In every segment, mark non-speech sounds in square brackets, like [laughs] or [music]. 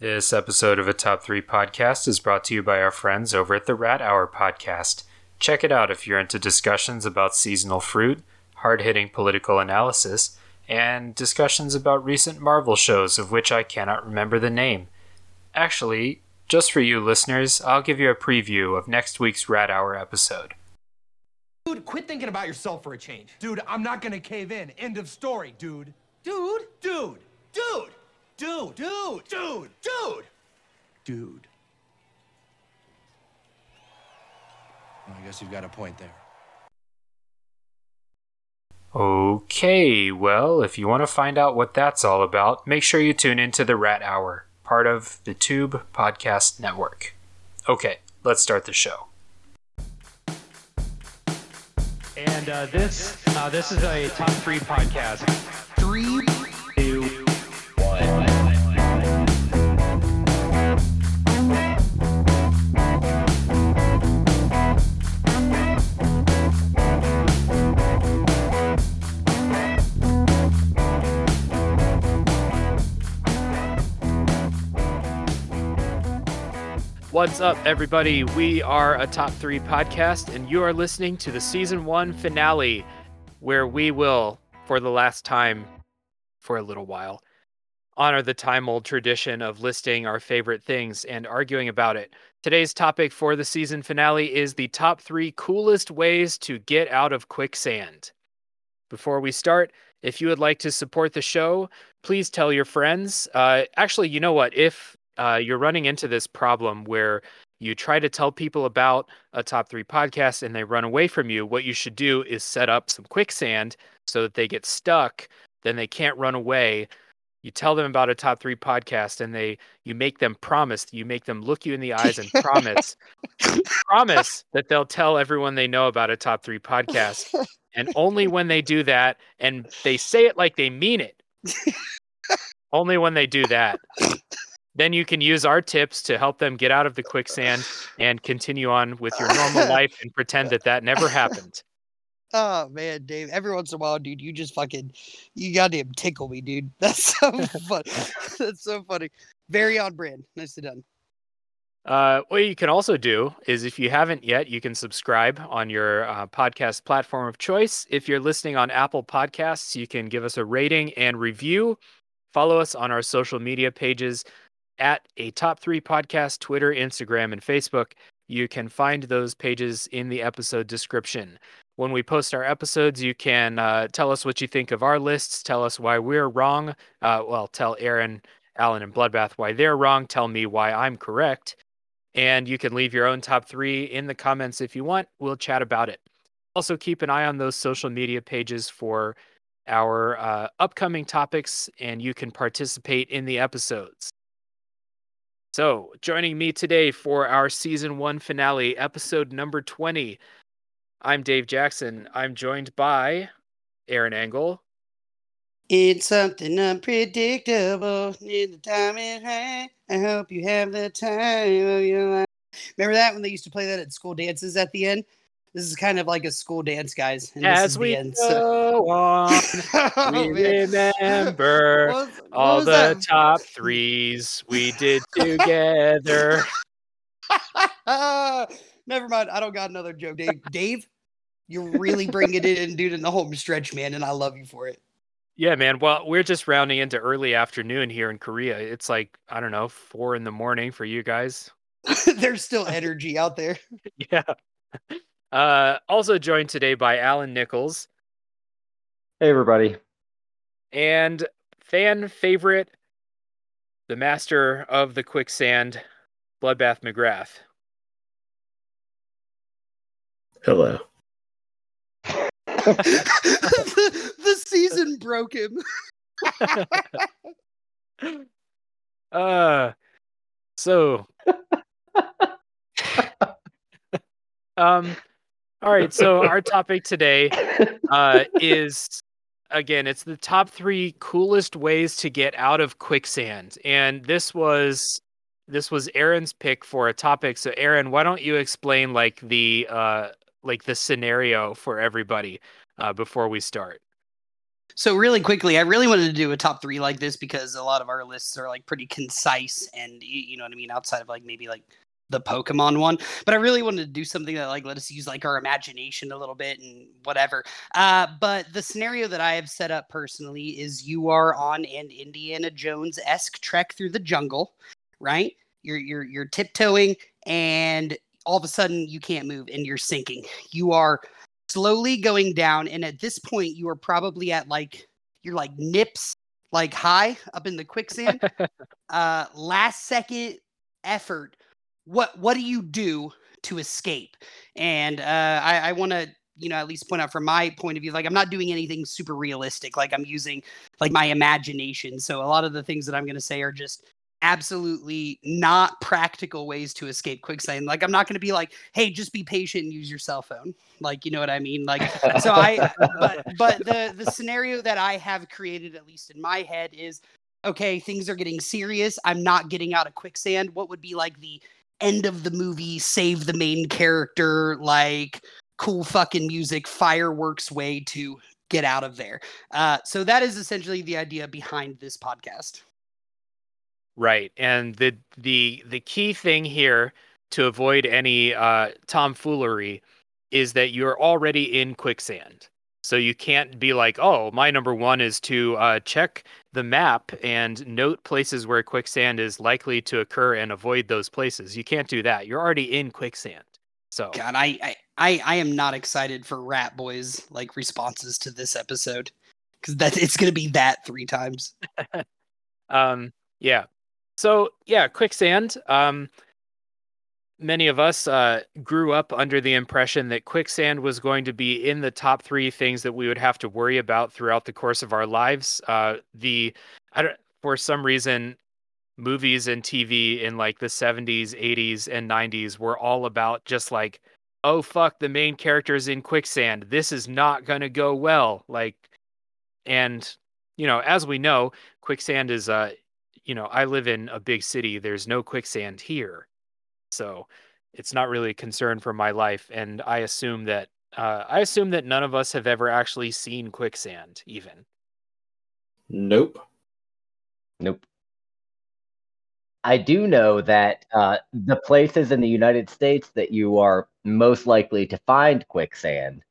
This episode of a Top 3 podcast is brought to you by our friends over at the Rat Hour podcast. Check it out if you're into discussions about seasonal fruit, hard hitting political analysis, and discussions about recent Marvel shows of which I cannot remember the name. Actually, just for you listeners, I'll give you a preview of next week's Rat Hour episode. Dude, quit thinking about yourself for a change. Dude, I'm not gonna cave in. End of story, dude. Dude, Dude, dude, dude, dude, dude, dude, dude. Well, I guess you've got a point there. Okay, well, if you want to find out what that's all about, make sure you tune into the Rat Hour, part of the Tube Podcast Network. Okay, let's start the show. And uh, this uh, this is a top three podcast. Three, What's up, everybody? We are a top three podcast, and you are listening to the season one finale, where we will, for the last time for a little while, honor the time old tradition of listing our favorite things and arguing about it. Today's topic for the season finale is the top three coolest ways to get out of quicksand. Before we start, if you would like to support the show, please tell your friends. Uh, actually, you know what? If uh, you're running into this problem where you try to tell people about a top three podcast and they run away from you, what you should do is set up some quicksand so that they get stuck, then they can't run away. You tell them about a top three podcast and they you make them promise, you make them look you in the eyes and promise [laughs] promise that they'll tell everyone they know about a top three podcast. And only when they do that and they say it like they mean it. [laughs] only when they do that then you can use our tips to help them get out of the quicksand and continue on with your normal [laughs] life and pretend that that never happened. [laughs] Oh man, Dave. Every once in a while, dude, you just fucking you goddamn tickle me, dude. [laughs] That's so fun. That's so funny. Very on brand. Nicely done. Uh, what you can also do is if you haven't yet, you can subscribe on your uh, podcast platform of choice. If you're listening on Apple Podcasts, you can give us a rating and review. Follow us on our social media pages at a top three podcast, Twitter, Instagram, and Facebook. You can find those pages in the episode description. When we post our episodes, you can uh, tell us what you think of our lists, tell us why we're wrong. Uh, well, tell Aaron, Alan, and Bloodbath why they're wrong, tell me why I'm correct. And you can leave your own top three in the comments if you want. We'll chat about it. Also, keep an eye on those social media pages for our uh, upcoming topics, and you can participate in the episodes. So, joining me today for our season one finale, episode number 20, I'm Dave Jackson. I'm joined by Aaron Engel. It's something unpredictable. Need the time hand. I hope you have the time of your life. Remember that when they used to play that at school dances at the end? This is kind of like a school dance, guys. And this As is we the end, so- on, [laughs] Oh, we man. remember What was- what all the that? top threes we did [laughs] together. [laughs] Never mind. I don't got another joke, Dave. Dave, you're really bringing it in, dude, in the home stretch, man, and I love you for it. Yeah, man. Well, we're just rounding into early afternoon here in Korea. It's like, I don't know, four in the morning for you guys. There's still energy out there. Yeah. Uh, also joined today by Alan Nichols Hey, everybody. and fan favorite, the master of the quicksand, Bloodbath McGrath. Hello. [laughs] the, the season broke him. [laughs] uh, so, [laughs] um, all right. So our topic today uh, is again, it's the top three coolest ways to get out of quicksand, and this was this was Aaron's pick for a topic. So, Aaron, why don't you explain like the uh, like the scenario for everybody uh, before we start? So really quickly, I really wanted to do a top three like this because a lot of our lists are like pretty concise and you know what I mean, outside of like maybe like the Pokemon one. But I really wanted to do something that like let us use like our imagination a little bit and whatever. Uh, but the scenario that I have set up personally is you are on an Indiana Jones esque trek through the jungle, right? You're you're you're tiptoeing and all of a sudden you can't move and you're sinking. You are slowly going down and at this point you are probably at like you're like nips like high up in the quicksand [laughs] uh last second effort what what do you do to escape? And uh i i want to you know at least point out from my point of view like i'm not doing anything super realistic like i'm using like my imagination. So a lot of the things that i'm going to say are just absolutely not practical ways to escape quicksand. Like i'm not going to be like hey just be patient and use your cell phone. Like you know what i mean? Like so i but [laughs] but the the scenario that i have created at least in my head is okay things are getting serious. I'm not getting out of quicksand. What would be like the end of the movie save the main character like cool fucking music fireworks way to get out of there uh, so that is essentially the idea behind this podcast Right. And the the the key thing here to avoid any uh tomfoolery is that you're already in quicksand. So you can't be like, "Oh, my number 1 is to uh check the map and note places where quicksand is likely to occur and avoid those places." You can't do that. You're already in quicksand. So god I, I i i am not excited for rat boys like responses to this episode because that it's gonna be that three times [laughs] Um, yeah. So yeah, quicksand. Um, many of us uh, grew up under the impression that quicksand was going to be in the top three things that we would have to worry about throughout the course of our lives. Uh, the I don't for some reason movies and TV in like the 70s, 80s, and 90s were all about just like, oh fuck, the main character is in quicksand. This is not gonna go well. Like, and you know, as we know, quicksand is uh you know, I live in a big city. There's no quicksand here. So it's not really a concern for my life. And I assume that uh, I assume that none of us have ever actually seen quicksand, even. Nope. Nope. I do know that uh, the places in the United States that you are most likely to find quicksand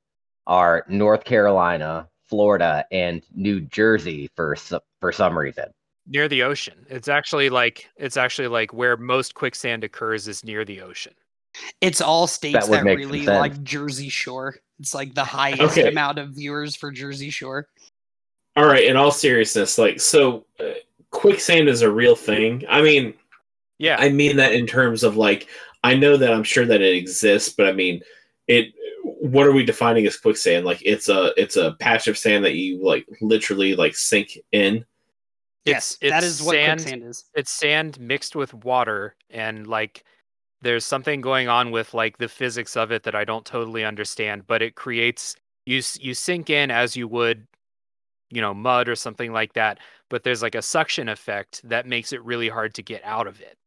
are North Carolina, Florida, and New Jersey for so- for some reason. Near the ocean. It's actually like it's actually like where most quicksand occurs is near the ocean. it's all states That that, really like jersey shore it's like the highest Okay. amount of viewers for jersey shore All right. In all seriousness, like, so uh, quicksand is a real thing. I mean, Yeah. I mean that in terms of like, I know that I'm sure that it exists, but I mean, it. What are we defining as quicksand? Like, it's a it's a patch of sand that you like literally like sink in. Yes It's- that it's what sand- quicksand is it's sand mixed with water and like there's something going on with like the physics of it that I don't totally understand, but it creates you you sink in as you would you know mud or something like that, but there's like a suction effect that makes it really hard to get out of it.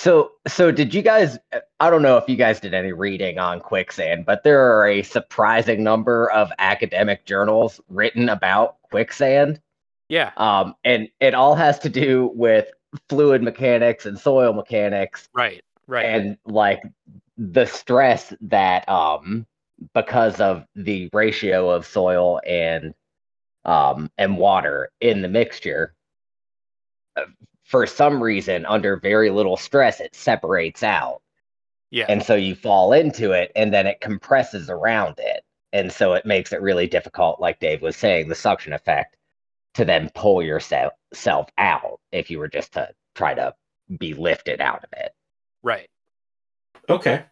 So, so did you guys? I don't know if you guys did any reading on quicksand, but there are a surprising number of academic journals written about quicksand. Yeah, Um, and it all has to do with fluid mechanics and soil mechanics. Right, right. and like the stress that um because of the ratio of soil and um and water in the mixture uh, for some reason under very little stress it separates out. Yeah. and so you fall into it and then it compresses around it. And so it makes it really difficult like dave was saying the suction effect to then pull yourself self out if you were just to try to be lifted out of it right. Okay.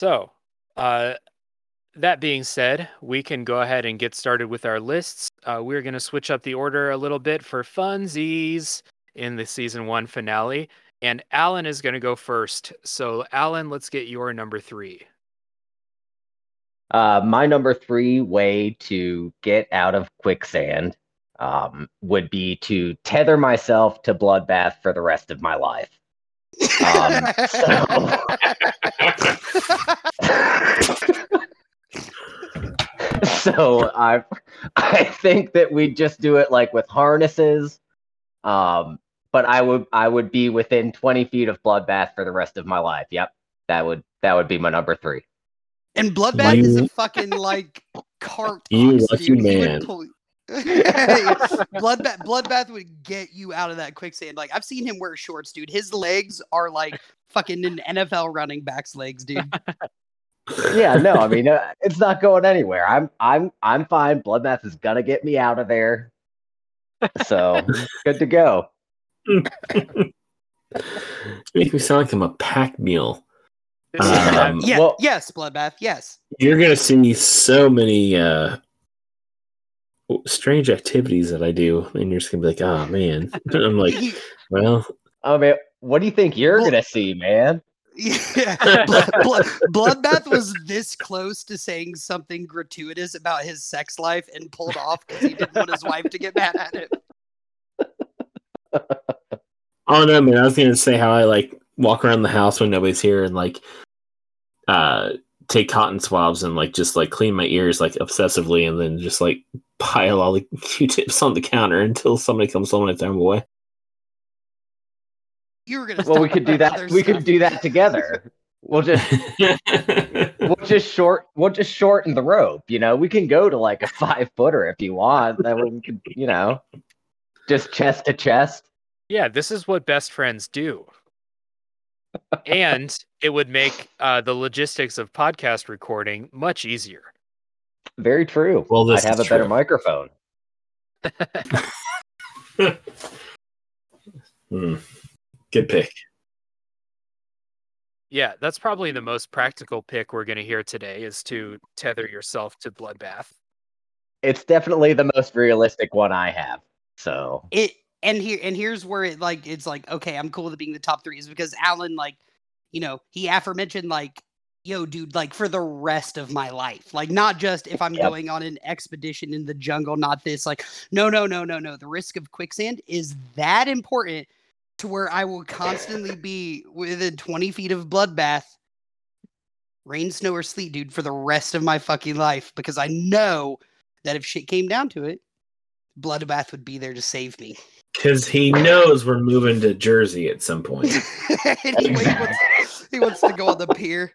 So, uh, that being said, we can go ahead and get started with our lists. Uh, we're going to switch up the order a little bit for funsies in the season one finale. And Alan is going to go first. So, Alan, let's get your number three. Uh, my number three way to get out of quicksand um, would be to tether myself to bloodbath for the rest of my life. Um, so- [laughs] so I I think that we'd just do it like with harnesses. Um, but I would I would be within 20 feet of bloodbath for the rest of my life. Yep, that would that would be my number three. And Bloodbath is a fucking like cart. You ox, lucky dude. He would man. pull- [laughs] [laughs] Bloodbath, Bloodbath would get you out of that quicksand. Like I've seen him wear shorts, dude. His legs are like fucking an NFL running back's legs, dude. [laughs] Yeah, no, I mean uh, it's not going anywhere. I'm I'm I'm fine. Bloodbath is gonna get me out of there. So good to go. Make me sound like I'm a pack mule. This is- Um, Yeah, Well- yes, Bloodbath, yes. You're gonna see me so many uh strange activities that I do, and you're just gonna be like, [laughs] [laughs] "Oh man." I'm like, "Well, I mean, what do you think you're Well- gonna see, man? yeah, [laughs] Blood, Blood, Bloodbath was this close to saying something gratuitous about his sex life and pulled off because he didn't want his wife to get mad at him. oh no, man." I was gonna say how I like walk around the house when nobody's here and like uh take cotton swabs and like just like clean my ears like obsessively, and then just like [laughs] pile all the Q-tips on the counter until somebody comes home and I throw them away. You were gonna. Well, we could do that. We stuff. could do that together. We'll just [laughs] we'll just short we'll just shorten the rope. You know, we can go to like a five footer if you want. that we could, you know, just chest to chest. yeah, this is what best friends do. And it would make uh, the logistics of podcast recording much easier. Very true. Well, this I'd have a is better microphone. [laughs] Hmm. Good pick. Yeah, that's probably the most practical pick we're going to hear today is to tether yourself to Bloodbath. It's definitely the most realistic one I have. So it and here and here's where it like it's like okay i'm cool with it being the top three is because alan like you know he aforementioned like yo dude like for the rest of my life. Like not just if i'm Yep. going on an expedition in the jungle not this like no no no no no. The risk of quicksand is that important to where i will constantly be within 20 feet of bloodbath rain snow or sleet dude for the rest of my fucking life because i know that if shit came down to it bloodbath would be there to save me Because he knows we're moving to Jersey at some point. [laughs] anyway, he wants, he wants to go on the pier.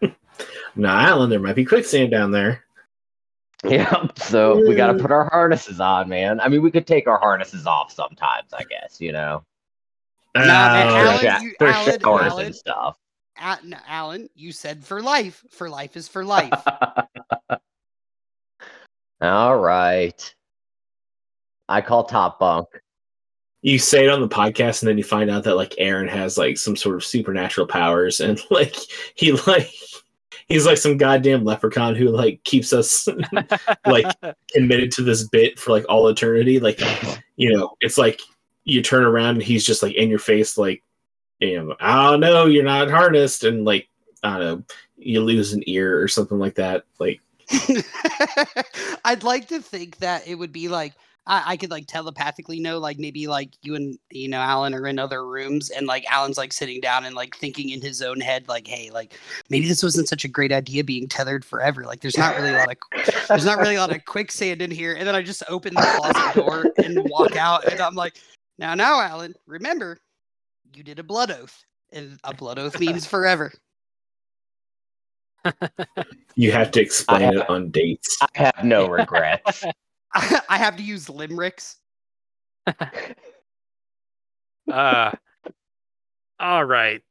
[laughs] No Alan, there might be quicksand down there. yeah, so we got to put our harnesses on, man. I mean, we could take our harnesses off sometimes, I guess. You know, Nah, man, Oh, Alan, for, you- for Alan, showers Alan. and stuff. A- no, Alan, you said for life. For life is for life. [laughs] All right. I call top bunk. you say it on the podcast and then you find out that like Aaron has like some sort of supernatural powers and [laughs] like he like he's like some goddamn leprechaun who like keeps us [laughs] like [laughs] committed to this bit for like all eternity like you know it's like you turn around and he's just like in your face like you know oh no you're not harnessed and like i don't know you lose an ear or something like that like I'd like to think that it would be like I, I could like telepathically know like maybe like you and you know Alan are in other rooms and like Alan's like sitting down and like thinking in his own head like hey like maybe this wasn't such a great idea being tethered forever. Like there's not really a lot of there's not really a lot of quicksand in here. And then I just open the closet door and walk out and I'm like now now Alan remember you did a blood oath. And a blood oath means forever. You have to explain I- it on dates. I have no regrets. [laughs] [laughs] I have to use limericks [laughs] uh, all right.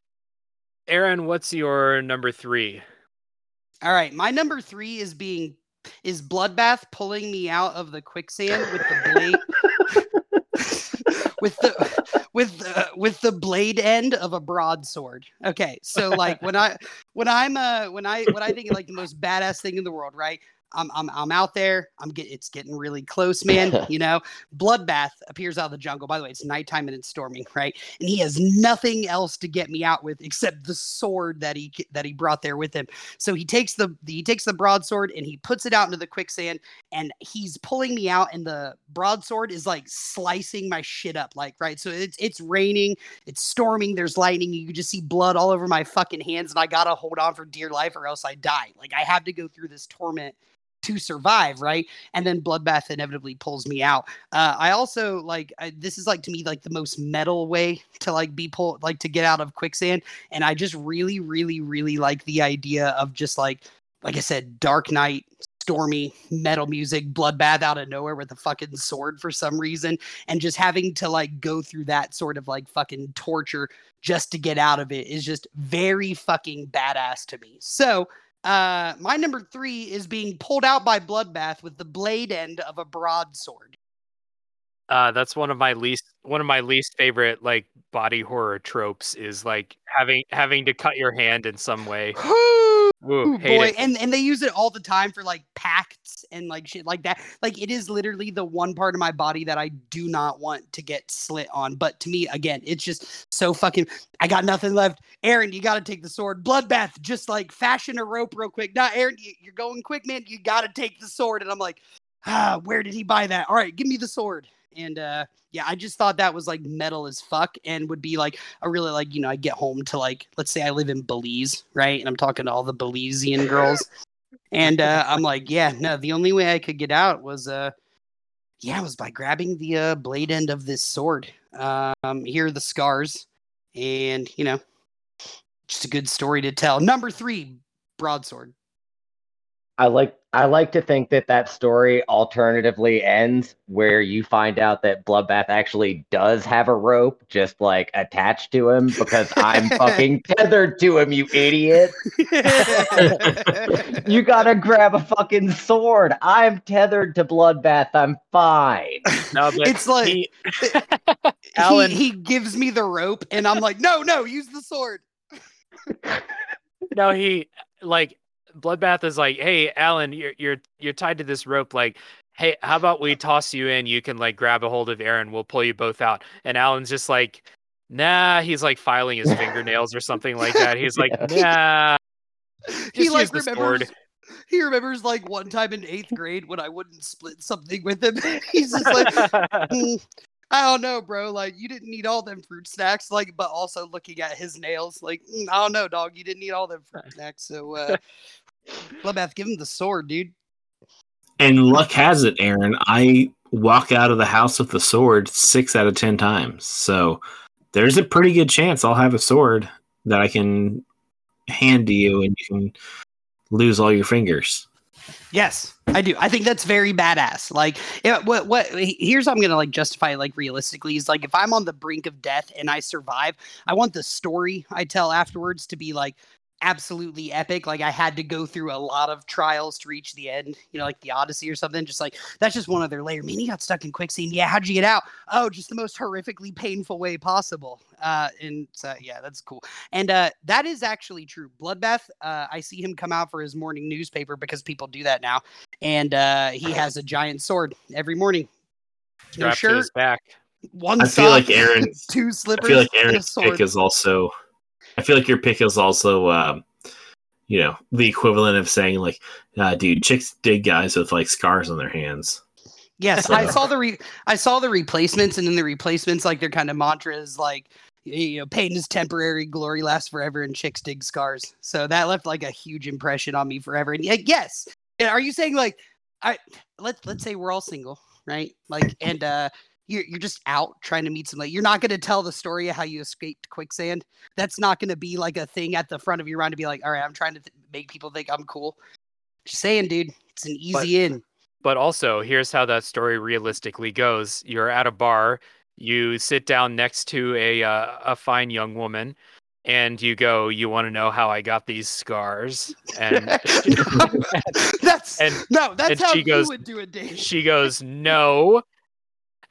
Aaron, what's your number three? All right, my number three is being is bloodbath pulling me out of the quicksand with the blade [laughs] with the with the with the blade end of a broadsword. Okay, so like when I when I'm uh when I when I think like the most badass thing in the world, right? I'm I'm I'm out there. I'm get it's getting really close, man. [laughs] you know, Bloodbath appears out of the jungle. By the way, it's nighttime and it's storming, right? And he has nothing else to get me out with except the sword that he that he brought there with him. So he takes the he takes the broadsword and he puts it out into the quicksand, and he's pulling me out, and the broadsword is like slicing my shit up, like right. So it's it's raining, it's storming, there's lightning. You can just see blood all over my fucking hands, and I gotta hold on for dear life or else I die. Like I have to go through this torment to survive, right? And then Bloodbath inevitably pulls me out. Uh, I also like I, this is like to me like the most metal way to like be pulled like to get out of quicksand, and I just really, really, really like the idea of just like like I said, Dark night, stormy metal music, Bloodbath out of nowhere with a fucking sword for some reason, and just having to like go through that sort of like fucking torture just to get out of it is just very fucking badass to me. So uh, my number three is being pulled out by Bloodbath with the blade end of a broadsword. Uh, that's one of my least one of my least favorite like body horror tropes is like having having to cut your hand in some way. [gasps] [gasps] [gasps] [laughs] Ooh, Ooh, boy, and and they use it all the time for like pacts and like shit like that. Like it is literally the one part of my body that I do not want to get slit on. But to me, again, it's just so fucking. I got nothing left. Aaron, you got to take the sword. Bloodbath, just like fashion a rope real quick. Now, Aaron, you're going quick, man. You got to take the sword. And I'm like, ah, where did he buy that? All right, give me the sword. And uh, yeah, I just thought that was like metal as fuck and would be like a really like, you know, I get home to like, let's say I live in Belize, right? And I'm talking to all the Belizean girls. And uh, [laughs] I'm like, yeah, no, the only way I could get out was, uh, yeah, was by grabbing the uh, blade end of this sword. Um, here are the scars. And, you know, just a good story to tell. Number three, broadsword. I like I like to think that that story alternatively ends where you find out that Bloodbath actually does have a rope just like attached to him because I'm [laughs] fucking tethered to him, you idiot. [laughs] you gotta grab a fucking sword. I'm tethered to Bloodbath. I'm fine. No, It's like- he- [laughs] Alan, Alan- he, he gives me the rope, and I'm like, no, no, use the sword. no, he like Bloodbath is like, hey, Alan, you're you're you're tied to this rope. Like, hey, how about we toss you in? You can like grab a hold of Aaron. We'll pull you both out. And Alan's just like, nah. He's like filing his fingernails or something like that. He's like, [laughs] nah. he Just like the remembers. sword. He remembers like one time in eighth grade when I wouldn't split something with him. [laughs] He's just like, [laughs] "Mm, I don't know, bro. Like you didn't need all them fruit snacks, like, but also looking at his nails, like, "Mm, I don't know, dog. You didn't need all them fruit snacks. So, uh, Bloodbath, give him the sword, dude. And luck has it, Aaron, I walk out of the house with the sword six out of ten times. So there's a pretty good chance I'll have a sword that I can hand to you and you can lose all your fingers. Yes, I do. I think that's very badass. Like, what what here's how I'm gonna like justify like realistically is like if I'm on the brink of death and I survive, I want the story I tell afterwards to be like absolutely epic. Like I had to go through a lot of trials to reach the end, you know, like the Odyssey or something. Just like that's just one other layer. Man, he got stuck in quicksand. Yeah, how'd you get out? Oh, just the most horrifically painful way possible. Uh, and so yeah, that's cool. And uh, that is actually true. Bloodbath, uh, I see him come out for his morning newspaper because people do that now. And uh, he [laughs] has a giant sword every morning. No Strapped to his shirt, back. one I feel like Aaron- [laughs] two slippers. I feel like Aaron's pick is also. I feel like your pick is also, um, you know, the equivalent of saying like, uh, "Dude, chicks dig guys with like scars on their hands." Yes, I saw the re- I saw the replacements, and then the replacements like their kind of mantras, like, you know, pain is temporary, glory lasts forever, and chicks dig scars. So that left like a huge impression on me forever. And yes, and are you saying like, I let's let's say we're all single, right? Like, and uh, you're you're just out trying to meet somebody. You're not going to tell the story of how you escaped quicksand. That's not going to be like a thing at the front of your mind to be like, all right, I'm trying to th- make people think I'm cool. Just saying, dude, it's an easy But- in. But also, here's how that story realistically goes: You're at a bar, you sit down next to a uh, a fine young woman, and you go, "You want to know how I got these scars?" And [laughs] [laughs] that's and no, that's and how she you goes- would do it, Dave. she goes, "No,"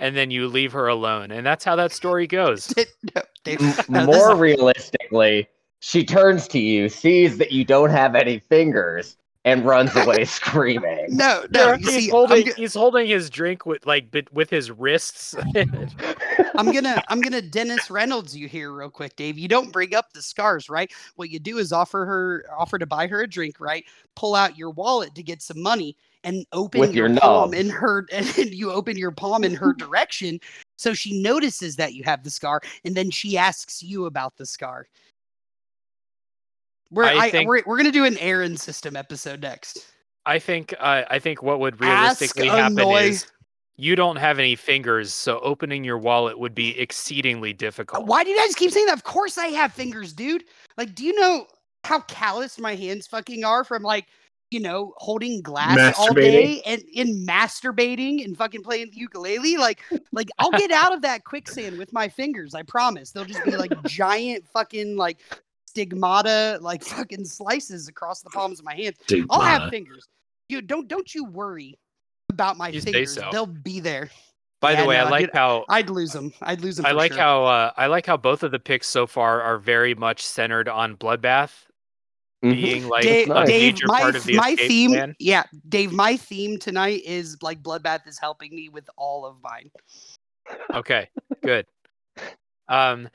and then you leave her alone, and that's how that story goes. [laughs] no, Dave, [laughs] no, More realistically, she turns to you, sees that you don't have any fingers, and runs [laughs] away screaming. No, no. You he's see, holding go- he's holding his drink with like bit with his wrists. I'm gonna I'm gonna Dennis Reynolds you here real quick, Dave. You don't bring up the scars, right? What you do is offer her offer to buy her a drink, right? Pull out your wallet to get some money and open With your, your palm nub. in her [laughs] and you open your palm in her direction so she notices that you have the scar and then she asks you about the scar. We're I I think- we're, we're gonna do an Aaron system episode next. I think uh, I think what would Ask, realistically happen annoy- is you don't have any fingers, so opening your wallet would be exceedingly difficult. Why do you guys keep saying that? Of course I have fingers, dude. Like, do you know how calloused my hands fucking are from like, you know, holding glass all day and in masturbating and fucking playing the ukulele? Like, like I'll get out of that quicksand with my fingers. I promise. They'll just be like [laughs] giant fucking like stigmata, like fucking slices across the palms of my hands. I'll have fingers. Dude, don't don't you worry about my You fingers. so. They'll be there. By Yeah, the way, no, I like dude, how I'd lose them. I'd lose them. I like how uh, I like how both of the picks so far are very much centered on bloodbath. Being like Dave, a nice. Dave, major my, part of the my escape theme, plan. yeah, Dave, my theme tonight is like Bloodbath is helping me with all of mine. Okay, good. Um,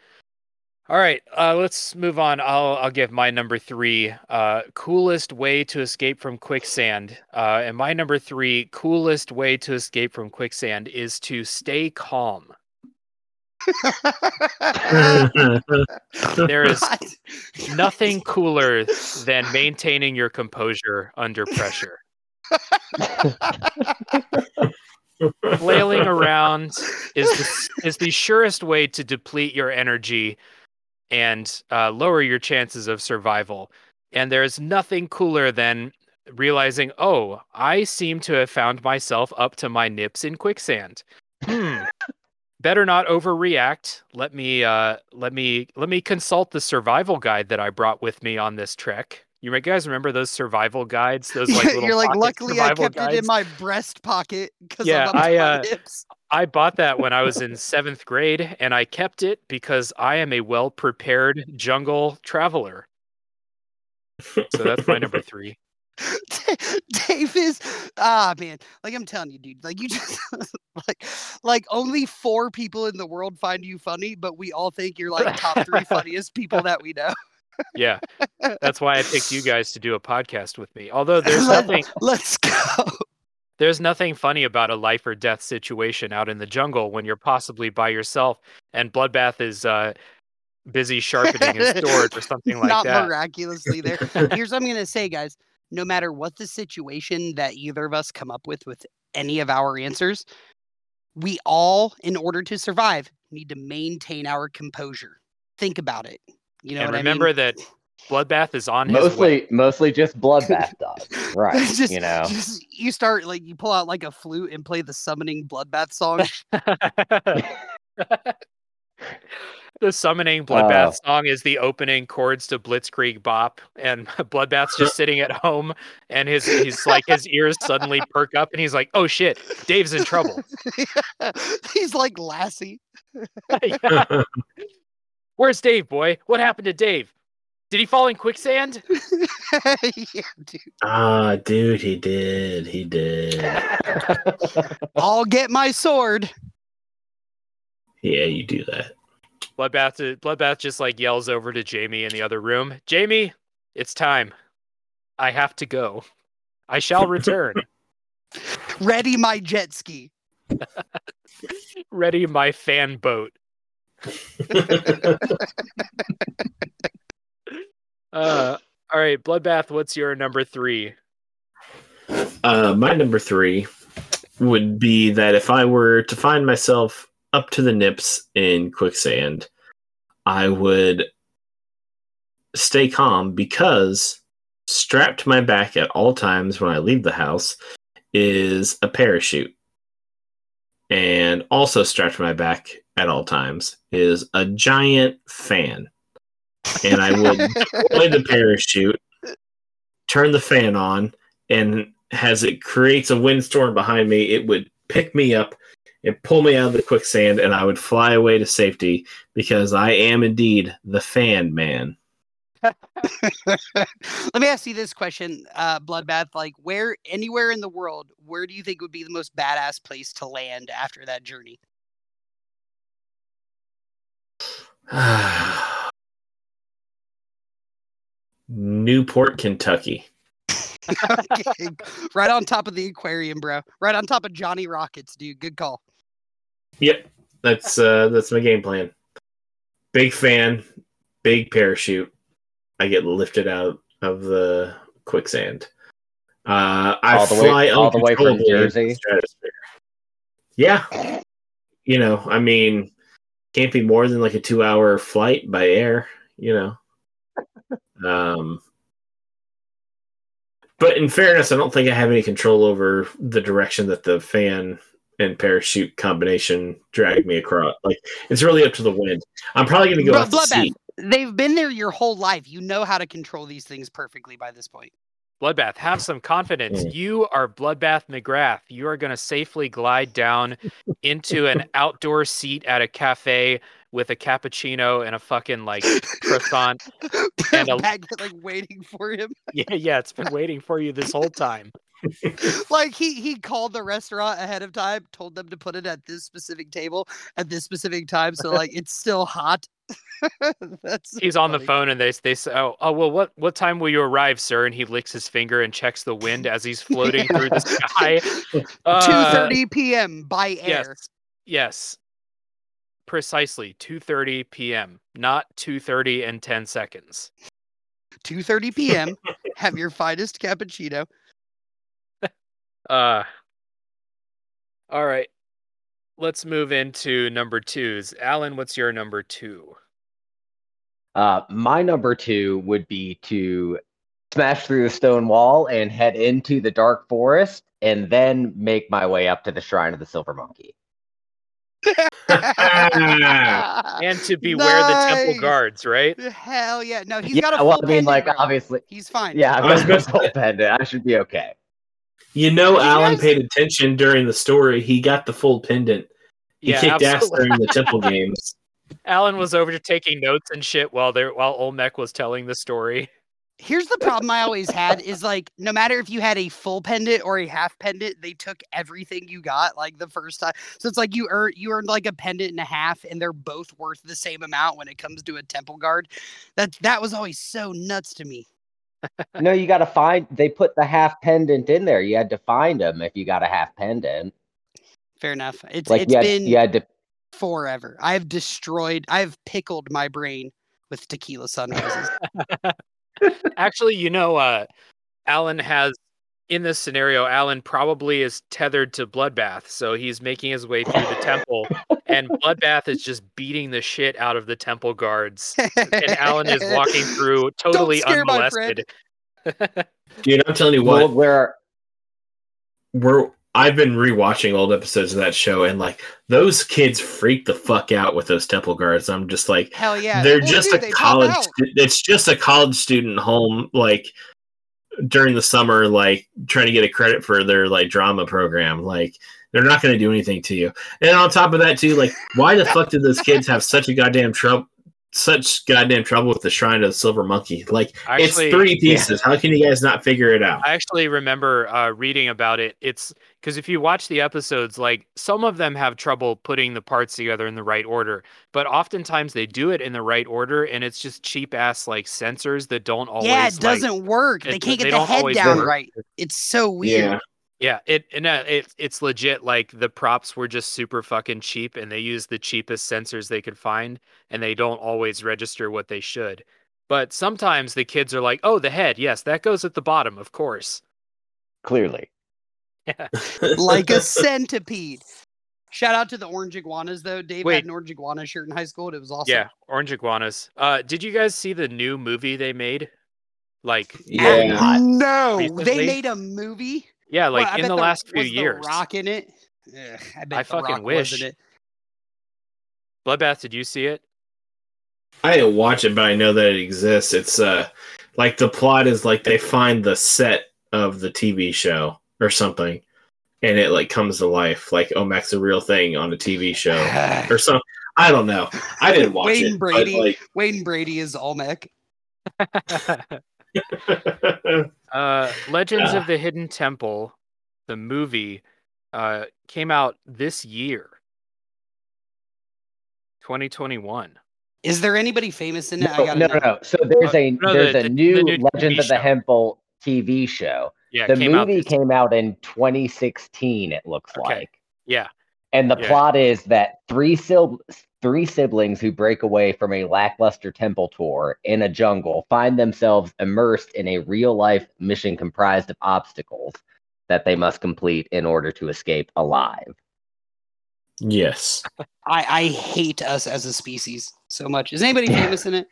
all right, uh, let's move on. I'll I'll give my number three. Uh, coolest way to escape from quicksand. Uh, and my number three coolest way to escape from quicksand is to stay calm. [laughs] There is nothing cooler than maintaining your composure under pressure. Flailing around is the, is the surest way to deplete your energy and uh, lower your chances of survival. And there's nothing cooler than realizing, oh, I seem to have found myself up to my nips in quicksand. Hmm. Better not overreact. Let me uh, let me let me consult the survival guide that I brought with me on this trek. You guys remember those survival guides? Those like [laughs] little You're like, luckily I survival kept it in my breast pocket because Yeah, I'm up to I, my uh, hips. I bought that when I was in [laughs] seventh grade, and I kept it because I am a well prepared jungle traveler. [laughs] So that's my number three. [laughs] Dave is ah man, like I'm telling you, dude. Like you just [laughs] like like only four people in the world find you funny, but we all think you're like top three [laughs] funniest people that we know. Yeah, that's why I picked you guys to do a podcast with me. Although there's Let- nothing, Let's go. there's nothing funny about a life or death situation out in the jungle when you're possibly by yourself and Bloodbath is uh, busy sharpening his sword or something like Not that. miraculously there. Here's what I'm gonna say, guys. No matter what the situation that either of us come up with with any of our answers, we all, in order to survive, need to maintain our composure. Think about it. You know and what remember I mean? that Bloodbath is on his way. mostly, mostly just bloodbath [laughs] dogs, right? Just- you know, Just- you start like you pull out like a flute and play the summoning bloodbath song. [laughs] [laughs] the summoning Bloodbath Oh. song is the opening chords to Blitzkrieg Bop, and [laughs] Bloodbath's just [laughs] sitting at home, and his he's like his ears suddenly perk up, and he's like, "Oh shit, Dave's in trouble." [laughs] He's like Lassie. Where's Dave, boy? What happened to Dave? Did he fall in quicksand? yeah, dude. Ah, dude, he did. He did. I'll get my sword. Yeah, you do that. Bloodbath Bloodbath just like yells over to Jamie in the other room. Jamie, it's time. I have to go. I shall return. [laughs] Ready my jet ski. [laughs] Ready my fan boat. [laughs] Uh, all right, Bloodbath, what's your number three? Uh, my number three would be that if I were to find myself up to the nips in quicksand, I would stay calm because strapped to my back at all times when I leave the house is a parachute. And also strapped to my back at all times is a giant fan. And I would deploy the [laughs] parachute, turn the fan on, and as it creates a windstorm behind me, it would pick me up and pull me out of the quicksand, and I would fly away to safety because I am indeed the fan man. [laughs] Let me ask you this question, uh, Bloodbath. Like, where, anywhere in the world, where do you think would be the most badass place to land after that journey? [sighs] Newport, Kentucky. [laughs] okay. Right on top of the aquarium, bro. Right on top of Johnny Rockets, dude. Good call. Yep, that's uh that's my game plan. Big fan, big parachute. I get lifted out of the quicksand. Uh, I All the way- fly all the way from Jersey? stratosphere. Yeah, you know, I mean, can't be more than like a two-hour flight by air. You know, [laughs] um, but in fairness, I don't think I have any control over the direction that the fan and parachute combination drag me across. Like it's really up to the wind. I'm probably going to go Bro- off the Bloodbath, they've been there your whole life. You know how to control these things perfectly by this point. Bloodbath, have some confidence. Mm. You are Bloodbath McGrath. You are going to safely glide down into an [laughs] outdoor seat at a cafe with a cappuccino and a fucking like croissant. [laughs] And a- Bag like waiting for him. Yeah, yeah, it's been waiting for you this whole time. [laughs] like he he called the restaurant ahead of time, told them to put it at this specific table at this specific time, so like it's still hot. [laughs] That's so He's on the phone and they they say, "Oh, oh well, what what time will you arrive, sir?" And he licks his finger and checks the wind as he's [laughs] floating through the sky. Two thirty Uh, p.m. by air. Yes, yes, precisely two thirty p.m. Not two thirty and ten seconds. Two thirty p.m. Have your finest cappuccino. Uh all right. Let's move into number twos. Alan, what's your number two? Uh, my number two would be to smash through the stone wall and head into the dark forest, and then make my way up to the shrine of the silver monkey. [laughs] And to beware the temple guards, right? Hell yeah! No, he's yeah, got a full well, I mean, pendant, like bro. obviously, He's fine. yeah, I was [laughs] I've got about the to full pendant. I should be okay. You know, Did Alan guys- paid attention during the story. He got the full pendant. He Yeah, kicked ass during the temple [laughs] games. Alan was over taking notes and shit while there while Olmec was telling the story. Here's the problem I always had is like no matter if you had a full pendant or a half pendant, they took everything you got like the first time. So it's like you earn you earned like a pendant and a half, and they're both worth the same amount when it comes to a temple guard. That that was always so nuts to me. No, you got to find. They put the half pendant in there. You had to find them if you got a half pendant. Fair enough. It's Like it's you had, been you had to. forever. I've destroyed. I've pickled my brain with tequila sunrises. [laughs] Actually, you know, uh Alan has in this scenario, Alan probably is tethered to Bloodbath, so he's making his way through the temple, and [laughs] Bloodbath is just beating the shit out of the temple guards, and [laughs] Alan is walking through totally scare my friend. unmolested. [laughs] Dude, I'm telling you Well, what, where we're I've been rewatching old episodes of that show, and like those kids freak the fuck out with those temple guards. I'm just like, Hell yeah! they're Well, just dude, a they college. stu- It's just a college student home, like during the summer, like trying to get a credit for their like drama program. Like they're not going to do anything to you. And on top of that, too, like why the fuck did those kids have such a goddamn trouble? Such goddamn trouble with the Shrine of the Silver Monkey. Like Actually, it's three pieces. How can you guys not figure it out? I actually remember uh, reading about it. It's because if you watch the episodes, like some of them have trouble putting the parts together in the right order, but oftentimes they do it in the right order, and it's just cheap ass like sensors that don't always. yeah, it doesn't work. They it- can't they get the head down work. right. It's so weird. Yeah. Yeah, it and uh, it it's legit. Like the props were just super fucking cheap, and they used the cheapest sensors they could find, and they don't always register what they should. But sometimes the kids are like, "Oh, the head, yes, that goes at the bottom, of course." clearly. yeah. [laughs] like a centipede. Shout out to the orange iguanas though. Dave Wait. had an orange iguana shirt in high school. And it was awesome. Yeah, orange iguanas. Uh, did you guys see the new movie they made? Like, Yeah. No, Recently? they made a movie. Yeah, like Well, in bet the last few was The years. Rock in it. Ugh, I bet I fucking wish. Was in it. Bloodbath, did you see it? I didn't watch it, but I know that it exists. It's uh like the plot is like they find the set of the TV show or something, and it like comes to life. Like Olmec's a real thing on a TV show [sighs] or something. I don't know. I didn't watch Wayne it. Brady. But like, Wayne Brady is Olmec. [laughs] [laughs] [laughs] uh, Legends of the Hidden Temple, the movie, uh, came out this year, 2021. Is there anybody famous in it? I No, gotta no, know. no, no. So there's Uh, a no, there's the- a new the new Legends TV of the show. Hemple TV show. Yeah, the came movie this- came out in 2016. It looks Okay. like. Yeah, And the Yeah. plot is that three sil- three siblings who break away from a lackluster temple tour in a jungle find themselves immersed in a real life mission comprised of obstacles that they must complete in order to escape alive. yes. [laughs] I, I hate us as a species so much. Is anybody [laughs] famous in it?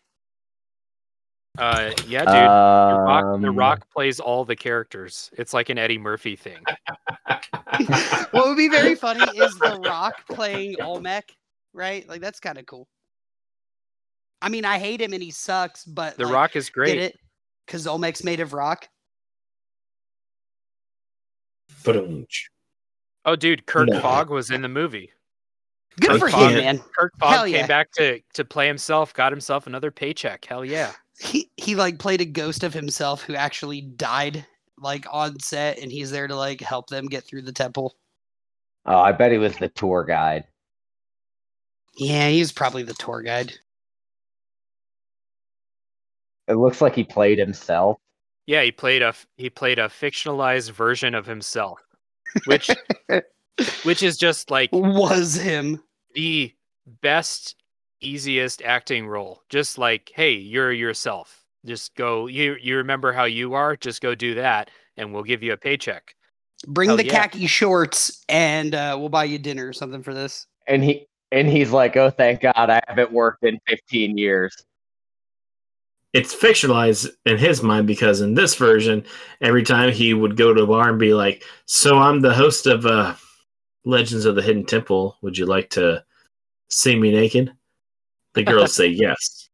Uh, yeah, dude. the, Rock, the Um, Rock plays all the characters. It's like an Eddie Murphy thing. [laughs] what would be very funny is The Rock playing Olmec, right? Like that's kind of cool. I mean, I hate him and he sucks, but The like, Rock is did great. it because Olmec's made of rock. Ba-dum. Oh, dude, Kirk No. Fogg was in the movie. Good I for him, can't- man. Kirk Fogg Hell came yeah. back to to play himself, got himself another paycheck. Hell yeah. He he like played a ghost of himself who actually died like on set, and he's there to like help them get through the temple. Oh, I bet he was the tour guide. Yeah, he was probably the tour guide. It looks like he played himself. Yeah, he played a he played a fictionalized version of himself, which [laughs] which is just like Was him. the best easiest acting role. Just like, hey, you're yourself. Just go you you remember how you are, just go do that and we'll give you a paycheck. Bring Hell the yeah. khaki shorts, and uh, we'll buy you dinner or something for this. And he and he's like, "Oh, thank God, I haven't worked in 15 years." It's fictionalized in his mind because in this version, every time he would go to a bar and be like, "So I'm the host of uh, Legends of the Hidden Temple. Would you like to see me naked?" The girls [laughs] say yes,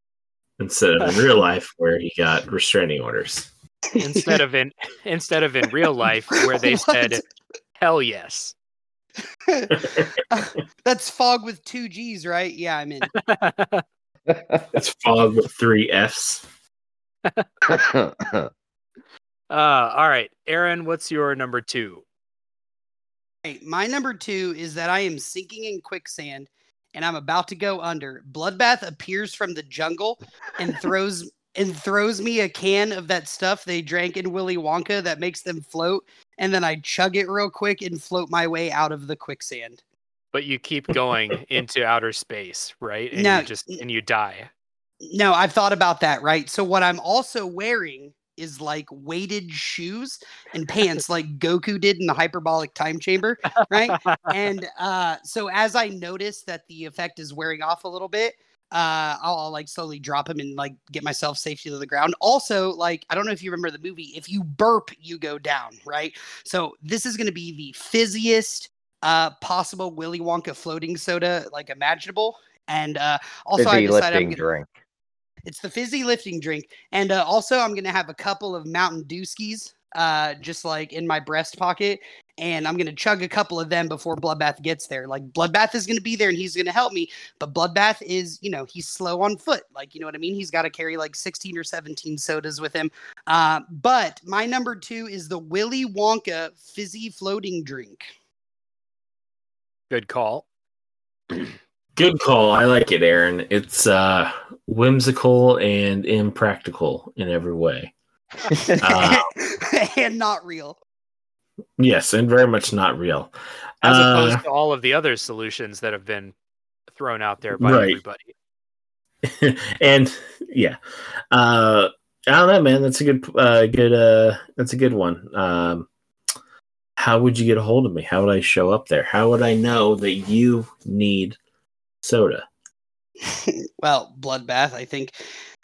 instead of in real life where he got restraining orders. Instead of in [laughs] instead of in real life where they [laughs] said hell yes. That's fog with two G's, right? Yeah, I'm in. It's fog with three Fs. Uh all right. Aaron, what's your number 2? Hey, my number two is that I am sinking in quicksand and I'm about to go under. Bloodbath appears from the jungle and throws and throws me a can of that stuff they drank in Willy Wonka that makes them float, and then I chug it real quick and float my way out of the quicksand. But you keep going into outer space, right? And No, you just and you die. No, I've thought about that, right? So what I'm also wearing is like weighted shoes and pants [laughs] like Goku did in the hyperbolic time chamber, right? and uh so as I notice that the effect is wearing off a little bit, uh I'll, I'll like slowly drop him and like get myself safely to the ground. Also, like I don't know if you remember the movie, if you burp, you go down, right? So this is gonna be the fizziest uh possible Willy Wonka floating soda like imaginable. And uh also I decided I'm gonna, drink. It's the fizzy lifting drink. And uh, also, I'm going to have a couple of Mountain Dewskis uh, just like in my breast pocket. And I'm going to chug a couple of them before Bloodbath gets there. Like, Bloodbath is going to be there and he's going to help me. But Bloodbath is, you know, he's slow on foot. Like, you know what I mean? He's got to carry like 16 or 17 sodas with him. Uh, but my number two is the Willy Wonka fizzy floating drink. Good call. [clears throat] Good call. I like it, Aaron. It's uh, whimsical and impractical in every way. [laughs] Uh, and not real. yes, and very much not real. As Uh, opposed to all of the other solutions that have been thrown out there by Right. everybody. [laughs] and yeah, uh, I don't know, man. That's a good, uh, good, uh, that's a good one. Um, how would you get a hold of me? How would I show up there? How would I know that you need soda? [laughs] well, bloodbath. I think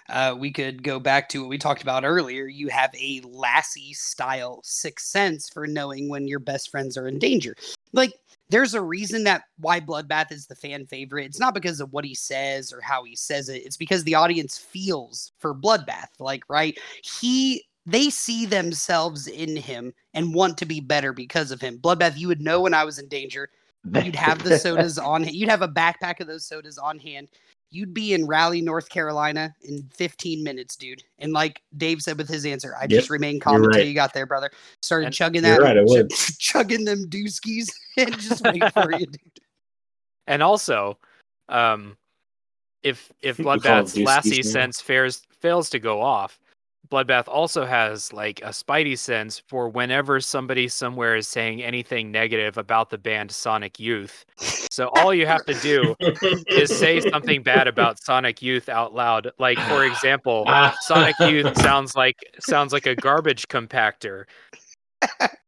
uh, we could go back to what we talked about earlier. You have a Lassie style sixth sense for knowing when your best friends are in danger. Like, there's a reason that why Bloodbath is the fan favorite. It's not because of what he says or how he says it. It's because the audience feels for Bloodbath. Like, right? He they see themselves in him and want to be better because of him. Bloodbath, you would know when I was in danger. You'd have the sodas on. You'd have a backpack of those sodas on hand. you'd be in Raleigh, North Carolina in 15 minutes, dude. And like Dave said with his answer, I Yep, just remained calm until right. you got there, brother. Started And- chugging that, right, I would. chug- [laughs] chugging them dooskies [laughs] and just wait for you, dude. [laughs] And also, um, if if We call Bloodbath's Lassie sense fails fails to go off, Bloodbath also has like a Spidey sense for whenever somebody somewhere is saying anything negative about the band Sonic Youth. So all you have to do is say something bad about Sonic Youth out loud. Like for example. Sonic Youth [laughs] sounds like sounds like a garbage compactor,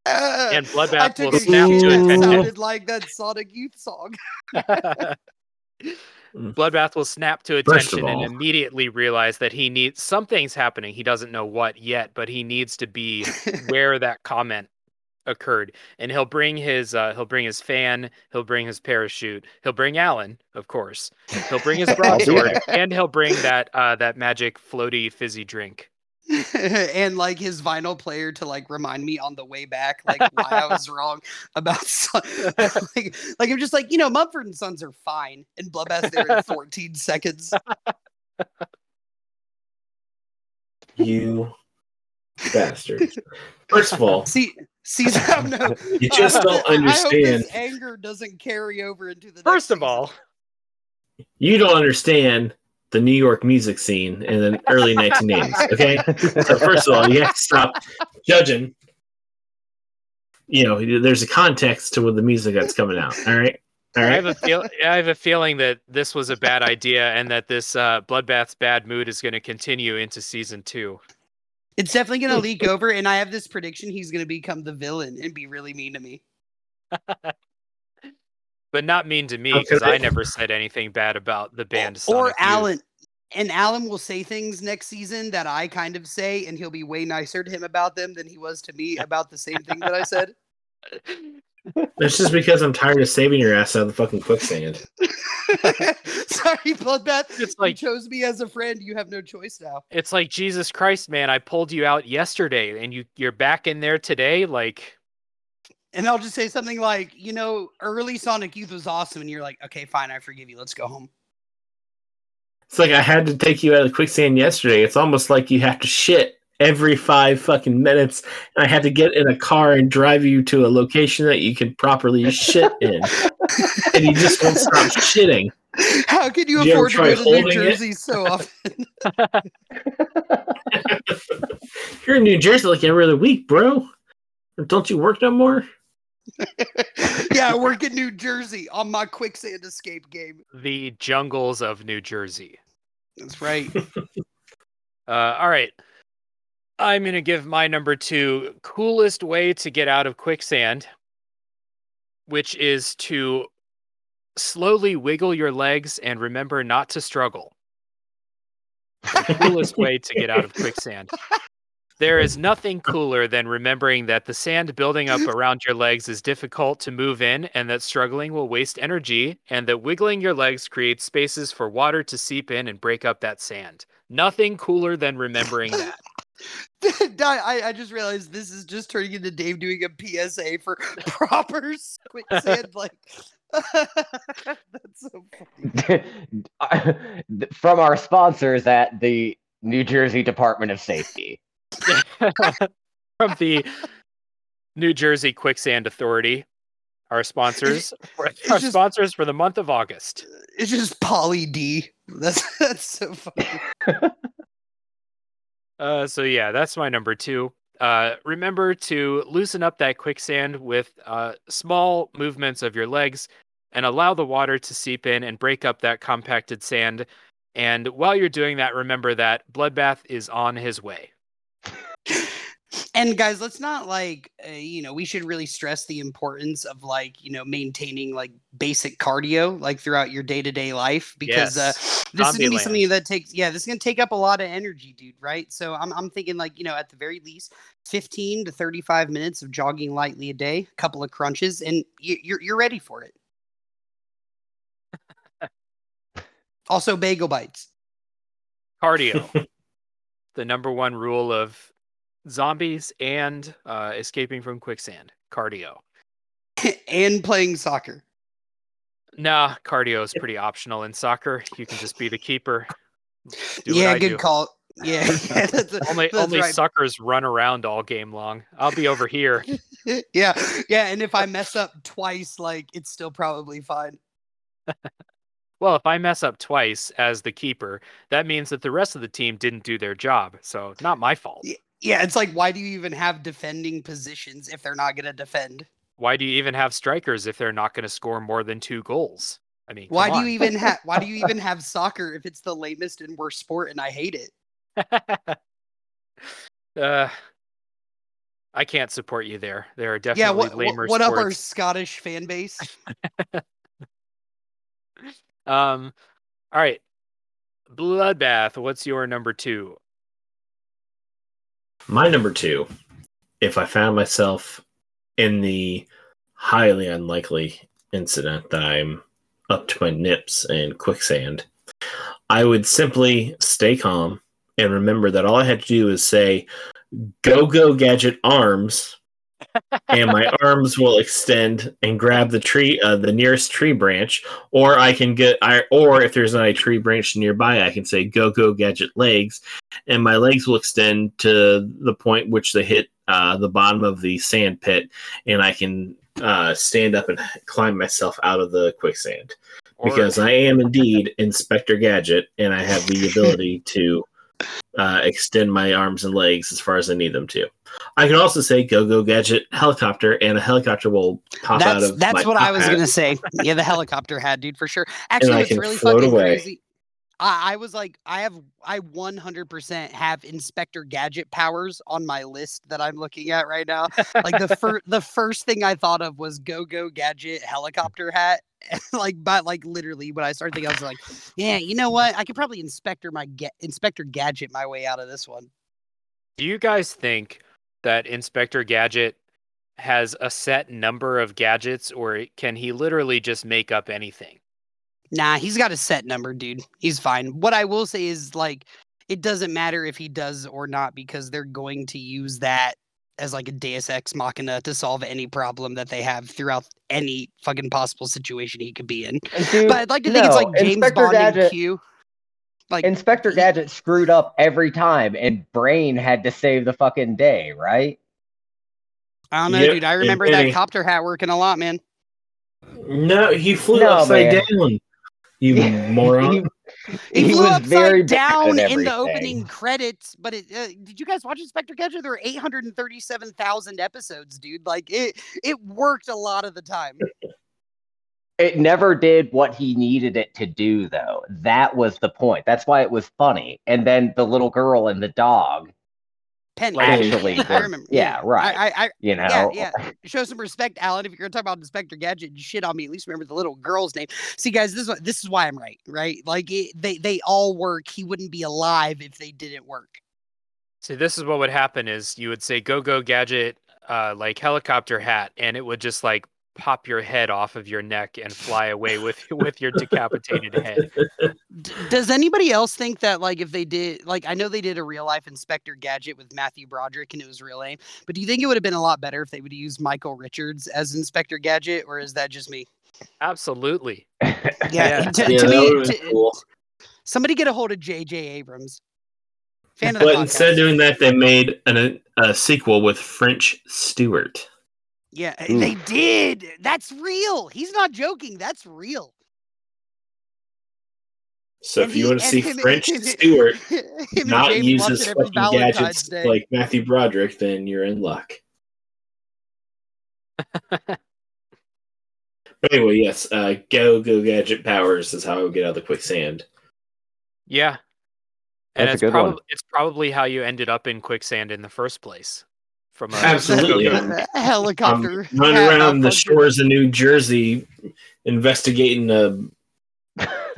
and Bloodbath will snap to attention. sounded like that Sonic Youth song. [laughs] [laughs] Bloodbath will snap to attention and immediately realize that he needs something's happening. He doesn't know what yet, but he needs to be [laughs] where that comment occurred. And he'll bring his uh, he'll bring his fan, he'll bring his parachute, he'll bring Alan, of course. He'll bring his [laughs] I'll broadsword, and he'll bring that uh, that magic floaty fizzy drink. [laughs] and like his vinyl player to like remind me on the way back like why I was [laughs] wrong about Son- [laughs] like, like I'm just like you know Mumford and Sons are fine and Bloodbath there in 14 seconds. you bastard! First of all, See, see, Sam, no, you just don't that- I hope understand. this anger doesn't carry over into the. First next of all, You don't understand the New York music scene in the early 1980s. [laughs] Okay, so first of all, you have to stop judging. You know, there's a context to what the music that's coming out. All right, all I have a feel I have a feeling that this was a bad idea and that this uh, Bloodbath's bad mood is going to continue into season two. It's definitely gonna leak over, and I have this prediction: he's gonna become the villain and be really mean to me. [laughs] But not mean to me because I never said anything bad about the band. or Sonic Youth. Alan. And Alan will say things next season that I kind of say, and he'll be way nicer to him about them than he was to me [laughs] about the same thing that I said. [laughs] That's just because I'm tired of saving your ass out of the fucking quicksand. [laughs] Sorry, Bloodbath. It's like you chose me as a friend. You have no choice now. it's like Jesus Christ, man! I pulled you out yesterday, and you you're back in there today. Like And I'll just say something like, you know, early Sonic Youth was awesome, and you're like, okay, fine, I forgive you. Let's go home. It's like I had to take you out of the quicksand yesterday. It's almost like you have to shit every five fucking minutes, and I had to get in a car and drive you to a location that you can properly shit [laughs] in, and you just won't stop shitting. How can you you afford to go to New holding it? Jersey so often? [laughs] [laughs] You're in New Jersey like every other week, bro. Don't you work no more? [laughs] yeah, I work in New Jersey on my quicksand escape game. the jungles of New Jersey. That's right. [laughs] Uh, all right. I'm going to give my number two coolest way to get out of quicksand, which is to slowly wiggle your legs and remember not to struggle. The coolest way to get out of [laughs] quicksand. There is nothing cooler than remembering that the sand building up around your legs is difficult to move in and that struggling will waste energy, and that wiggling your legs creates spaces for water to seep in and break up that sand. Nothing cooler than remembering [laughs] that. I, I just realized this is just turning into Dave doing a PSA for [laughs] proper quicksand. Like, [laughs] that's so funny. From our sponsors at the New Jersey Department of Safety. [laughs] From the New Jersey Quicksand Authority, our sponsors, our just- sponsors for the month of August. It's just Pauly D. That's [laughs] that's so funny. [laughs] Uh, so yeah, that's my number two. Uh, remember to loosen up that quicksand with uh, small movements of your legs and allow the water to seep in and break up that compacted sand. And while you're doing that, remember that Bloodbath is on his way. And guys, let's not like uh, you know we should really stress the importance of like you know maintaining like basic cardio like throughout your day to day life because uh, Yes. this is gonna be Zombieland. something that takes yeah this is gonna take up a lot of energy, dude. Right? So I'm I'm thinking like you know at the very least 15 to 35 minutes of jogging lightly a day, a couple of crunches, and you, you're you're ready for it. [laughs] also, bagel bites. Cardio. [laughs] the number one rule of zombies and uh, escaping from quicksand. Cardio. [laughs] and playing soccer. Nah, cardio is pretty optional in soccer. You can just be the keeper. Do yeah, good do. call. Yeah, yeah, [laughs] [laughs] that's, Only that's only right. suckers run around all game long. I'll be over here. yeah, yeah. And if I mess up twice, like it's still probably fine. Well, if I mess up twice as the keeper, that means that the rest of the team didn't do their job. So not my fault. Yeah. It's like, why do you even have defending positions if they're not going to defend? Why do you even have strikers if they're not going to score more than two goals? I mean, Why do you even have? [laughs] Why do you even have soccer if it's the lamest and worst sport and I hate it? [laughs] uh, I can't support you there. There are definitely yeah. What, what, lamer what up our. Scottish fan base? [laughs] Um, all right, bloodbath. What's your number two? My number two, if I found myself in the highly unlikely incident that I'm up to my nips in quicksand, I would simply stay calm and remember that all I had to do is say, Go, go, gadget arms. And my arms will extend and grab the tree, uh, the nearest tree branch, or I can get, I, or if there's not a tree branch nearby, I can say "Go Go Gadget legs," and my legs will extend to the point which they hit uh, the bottom of the sand pit, and I can uh, stand up and climb myself out of the quicksand Or- because I am indeed Inspector Gadget, and I have the ability to uh, extend my arms and legs as far as I need them to. I can also say "Go Go Gadget helicopter," and a helicopter will pop out of. that's my what I was hat. gonna say. [laughs] Yeah, the helicopter had, dude, for sure. Actually, I what's can really float fucking away. crazy. I, I was like, I have, I 100% have Inspector Gadget powers on my list that I'm looking at right now. Like the first, [laughs] the first thing I thought of was Go Go Gadget helicopter hat. [laughs] like, but like literally, when I started thinking, I was like, yeah, you know what? I could probably Inspector my ga- Inspector Gadget my way out of this one. Do you guys think that Inspector Gadget has a set number of gadgets, or can he literally just make up anything? Nah, he's got a set number, dude. He's fine. What I will say is like it doesn't matter if he does or not because they're going to use that as like a Deus Ex Machina to solve any problem that they have throughout any fucking possible situation he could be in. Dude, But I'd like to think it's like James Inspector Bond and Gadget, Q. Like Inspector Gadget screwed up every time, and Brain had to save the fucking day, right? I don't know, Yep, dude. I remember Penny. that copter hat working a lot, man. No, he flew No, upside man. down. You [laughs] moron. He, He, he flew was upside very down in the opening credits, but it, uh, did you guys watch Inspector Gadget? There were 837,000 episodes, dude. Like it, it worked a lot of the time. It never did what he needed it to do, though. That was the point. That's why it was funny. And then the little girl and the dog, Penny, Like, actually, I remember. yeah, right. I, I, I, you know, yeah, yeah. Show some respect, Alan. If you're gonna talk about Inspector Gadget and shit on me, at least remember the little girl's name. See, guys, this is this is why I'm right, right? Like it, they they all work. He wouldn't be alive if they didn't work. See, this is what would happen: is you would say "Go Go Gadget," uh, like helicopter hat, and it would just like pop your head off of your neck and fly away [laughs] with with your decapitated head. Does anybody else think that like if they did like I know they did a real life Inspector Gadget with Matthew Broderick and it was real lame, but do you think it would have been a lot better if they would use Michael Richards as Inspector Gadget, or is that just me? Absolutely. [laughs] Yeah, Yeah. to, yeah, to me, to- cool. somebody get a hold of J.J. Abrams. Fan of the But podcast. instead of doing that, they made an, a sequel with French Stewart. Yeah, Ooh. they did. That's real. He's not joking. That's real. So And if you he- want to see him- French [laughs] him- Stewart him not James use watch his it fucking gadgets Day. like Matthew Broderick, then you're in luck. [laughs] But anyway, yes, uh, go go gadget powers is how I would get out of the quicksand. Yeah. And That's a it's good one. probably it's probably how you ended up in quicksand in the first place. From a Absolutely. A helicopter. Um, I'm running around the shores of New Jersey investigating a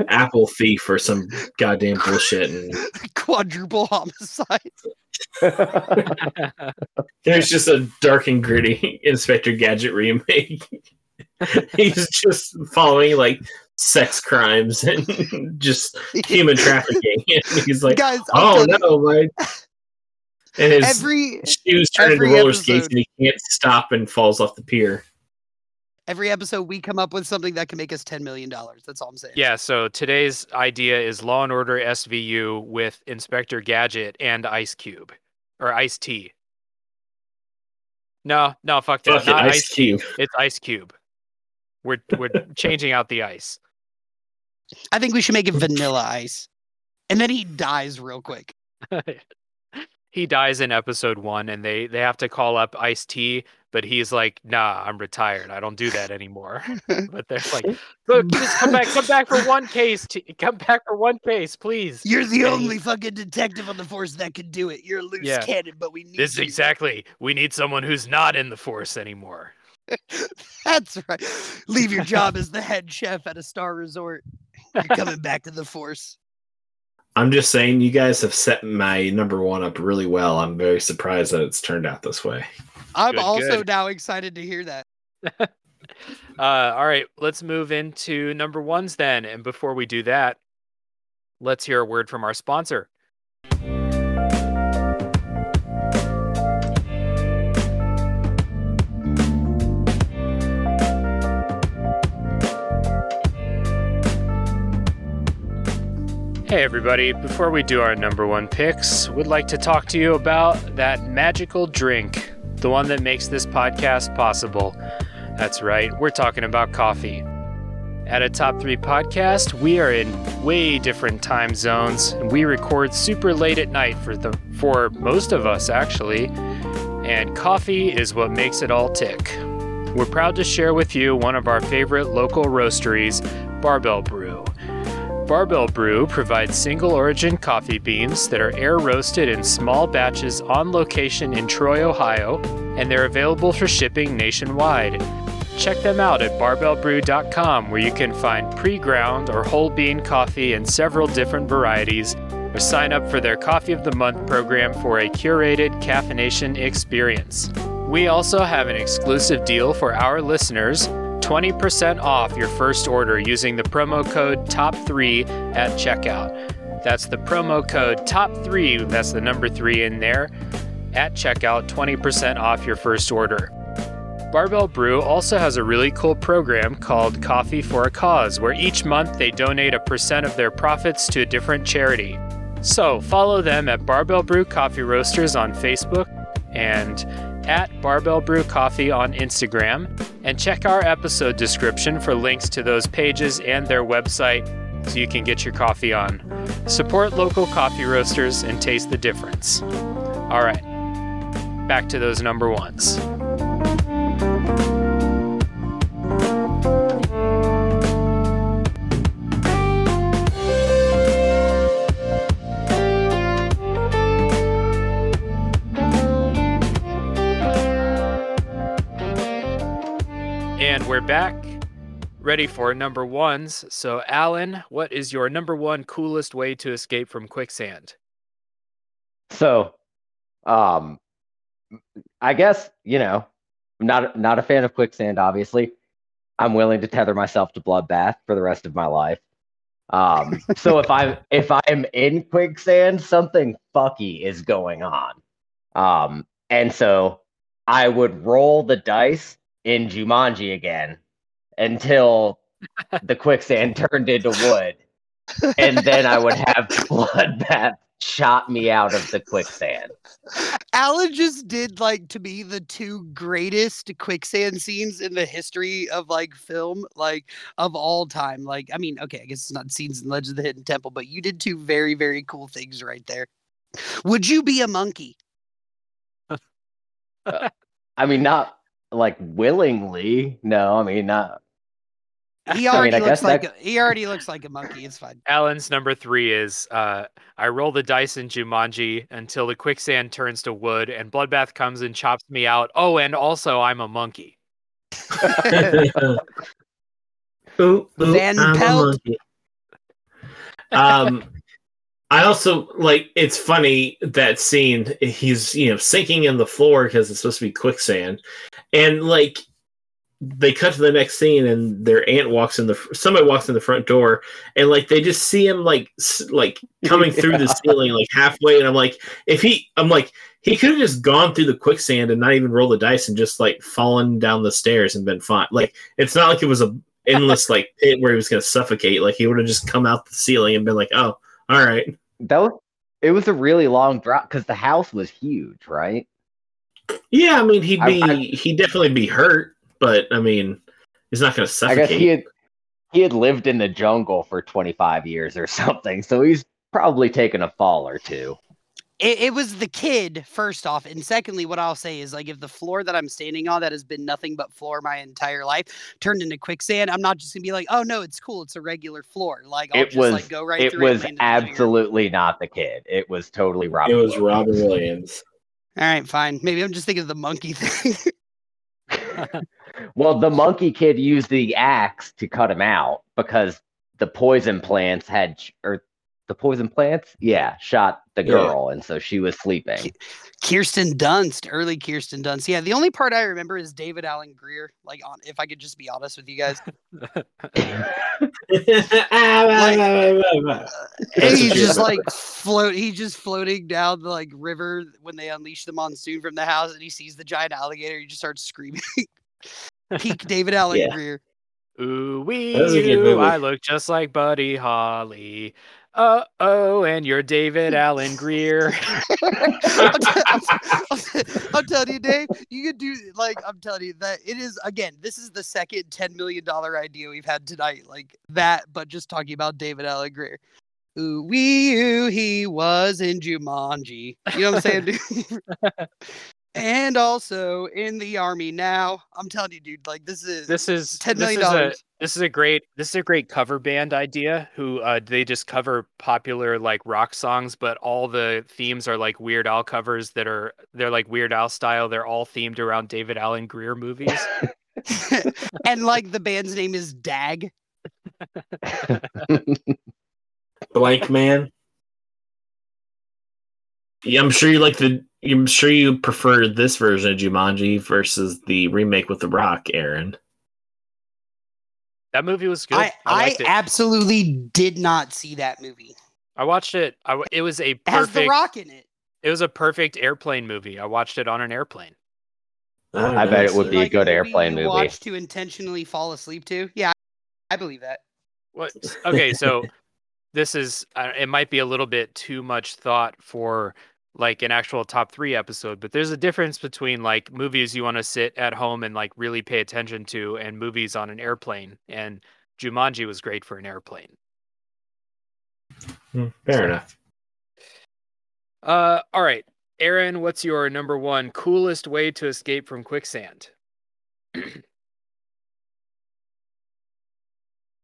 apple thief or some goddamn bullshit, and [laughs] Quadruple homicide. [laughs] there's just a dark and gritty Inspector Gadget remake. [laughs] He's just following like sex crimes and just human trafficking. And he's like, Guys, oh tell you, no, my and his every shoes turn into every roller skates and he can't stop and falls off the pier. Every episode, we come up with something that can make us ten million dollars. That's all I'm saying. Yeah, so today's idea is Law and Order SVU with Inspector Gadget and Ice Cube or Ice T. No, no, fuck that. Fuck it, Not Ice Ice T. Cube. It's Ice Cube. We're we're [laughs] changing out the ice. I think we should make it vanilla ice, and then he dies real quick. [laughs] he dies in episode one, and they they have to call up Ice T, but he's like, "Nah, I'm retired. I don't do that anymore." [laughs] but they're like, "Look, just come back, come back for one case. T- come back for one case, please." You're the And he- only fucking detective on the force that can do it. You're a loose Yeah. cannon, but we need This you. exactly. We need someone who's not in the force anymore. [laughs] That's right. Leave your job as the head chef at a star resort. You're coming back to the force. I'm just saying, you guys have set my number one up really well. I'm very surprised that it's turned out this way. I'm Good, also good. now excited to hear that. [laughs] Uh, all right, let's move into number ones then. And before we do that, let's hear a word from our sponsor. Hey everybody, before we do our number one picks, we'd like to talk to you about that magical drink, the one that makes this podcast possible. That's right, we're talking about coffee. At a top three podcast, we are in way different time zones, and we record super late at night for the for most of us actually. And coffee is what makes it all tick. We're proud to share with you one of our favorite local roasteries, Barbell Brew. Barbell Brew provides single origin coffee beans that are air roasted in small batches on location in Troy, Ohio, and they're available for shipping nationwide. Check them out at barbellbrew.com where you can find pre ground or whole bean coffee in several different varieties, or sign up for their Coffee of the Month program for a curated caffeination experience. We also have an exclusive deal for our listeners 20% off your first order using the promo code TOP3 at checkout. That's the promo code TOP3, that's the number 3 in there, at checkout, 20% off your first order. Barbell Brew also has a really cool program called Coffee for a Cause, where each month they donate a percent of their profits to a different charity. So follow them at Barbell Brew Coffee Roasters on Facebook and at Barbell Brew Coffee on Instagram, and check our episode description for links to those pages and their website so you can get your coffee on. Support local coffee roasters and taste the difference. All right, back to those number ones. We're back, ready for number ones. So, Alan, what is your number one coolest way to escape from quicksand? So, um, I guess you know, I'm not not a fan of quicksand. Obviously, I'm willing to tether myself to bloodbath for the rest of my life. Um, [laughs] so if I'm if I'm in quicksand, something fucky is going on. Um, and so I would roll the dice in Jumanji again until the quicksand turned into wood, and then I would have bloodbath shot me out of the quicksand. Alan just did like to me the two greatest quicksand scenes in the history of like film, like of all time. Like, I mean, okay, I guess it's not scenes in Legend of the Hidden Temple, but you did two very, very cool things right there. Would you be a monkey? Uh, I mean, not like willingly. No, I mean, not. He [laughs] I mean, already I looks like that- a, he already looks like a monkey. It's fine. Alan's number three is uh, I roll the dice in Jumanji until the quicksand turns to wood and Bloodbath comes and chops me out. Oh, and also I'm a monkey. [laughs] Ooh, ooh, Van I'm a Pelt. monkey. Um, I also like. It's funny that scene. He's you know sinking in the floor because it's supposed to be quicksand, and like they cut to the next scene and their aunt walks in the somebody walks in the front door and like they just see him like s- like coming through the [laughs] ceiling like halfway. And I'm like if he I'm like he could have just gone through the quicksand and not even roll the dice and just like fallen down the stairs and been fine. Like it's not like it was a endless like [laughs] pit where he was gonna suffocate. Like he would have just come out the ceiling and been like oh all right. That was it was a really long drop because the house was huge, right? Yeah I mean he'd be I- he'd definitely be hurt but I mean he's not gonna I suffocate guess he had he had lived in the jungle for 25 years or [laughs] something, so he's probably taken a fall or two. It, it was the kid, first off. And secondly, what I'll say is like if the floor that I'm standing on that has been nothing but floor my entire life turned into quicksand, I'm not just gonna be like, oh no, it's cool, it's a regular floor. Like I'll It just was like go right through it through was and land in the absolutely not the kid. It was totally it was Williams. Robin Williams All right, fine. Maybe I'm just thinking of the monkey [laughs] thing. Well, the monkey kid used the axe to cut him out because the poison plants had, or the poison plants, yeah, shot the Yeah. girl, and so she was sleeping. Kirsten Dunst, early Kirsten Dunst. Yeah, the only part I remember is David Alan Grier. Like, on if I could just be honest with you guys, [laughs] That's he's just like float. He's just floating down the like river when they unleash the monsoon from the house, and he sees the giant alligator. He just starts screaming. [laughs] Peak David Alan Yeah. Grier. Ooh wee, That was a good ooh. I look just like Buddy Holly. Uh oh, and you're David Alan Grier. [laughs] I'm, t- I'm t- I'm telling you, Dave, you could do like I'm telling you that it is again. This is the second ten million dollar idea we've had tonight, like that, but just talking about David Alan Grier. Ooh wee ooh, he was in Jumanji. You know what I'm saying? [laughs] [laughs] and also in the army now. I'm telling you, dude. Like this is This is ten this is a dollars. this is a great this is a great cover band idea. Who uh, they just cover popular like rock songs, but all the themes are like Weird Al covers that are they're like Weird Al style. They're all themed around David Alan Grier movies. [laughs] and like the band's name is Dag. [laughs] Blankman. Yeah, I'm sure you like the. I'm sure you prefer this version of Jumanji versus the remake with The Rock, Aaron. that movie was good. I, I, I absolutely did not see that movie. I watched it. I w it was a It has the perfect. rock in it. It was a perfect airplane movie. I watched it on an airplane. Oh, I bet it would nice. be a Like good movie airplane you movie. Watch to intentionally fall asleep to. Yeah, I believe that. What? Okay, so [laughs] this is uh, it might be a little bit too much thought for like an actual top 3 episode, but there's a difference between like movies you want to sit at home and like really pay attention to and movies on an airplane and Jumanji was great for an airplane. Hmm, Fair enough. Uh all right. Aaron, what's your number 1 coolest way to escape from quicksand?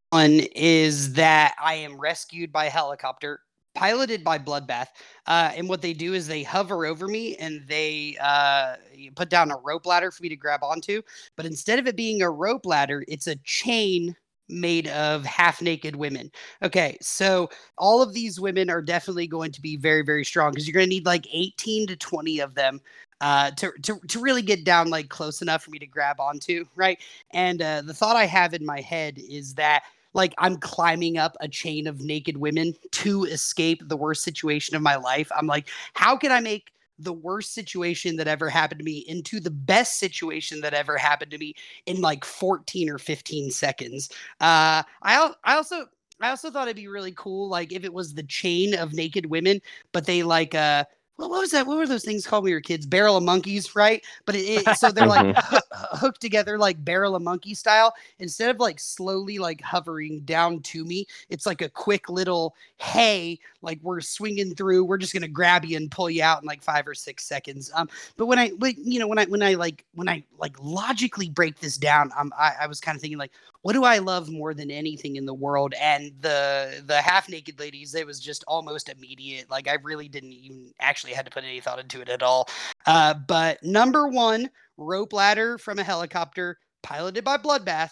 One is that I am rescued by helicopter, piloted by Bloodbath. Uh, and what they do is they hover over me and they uh, put down a rope ladder for me to grab onto. But instead of it being a rope ladder, it's a chain made of half naked women. Okay, so all of these women are definitely going to be very, very strong because you're going to need like 18 to 20 of them uh, to, to, to really get down like close enough for me to grab onto, right? And uh, the thought I have in my head is that like I'm climbing up a chain of naked women to escape the worst situation of my life. I'm like, how can I make the worst situation that ever happened to me into the best situation that ever happened to me in like 14 or 15 seconds? Uh, I I also I also thought it'd be really cool, like if it was the chain of naked women, but they like uh well, what was that? What were those things called when we were kids? Barrel of monkeys, right? But it, it so they're like hoo- hooked together like barrel of monkey style. Instead of like slowly like hovering down to me, it's like a quick little hey, like we're swinging through. We're just gonna grab you and pull you out in like five or six seconds. Um, but when I, when, you know, when I when I like when I like logically break this down, um, I, I was kind of thinking like, what do I love more than anything in the world? And the the half naked ladies, it was just almost immediate. Like I really didn't even actually had to put any thought into it at all. Uh, but number one, rope ladder from a helicopter, piloted by Bloodbath,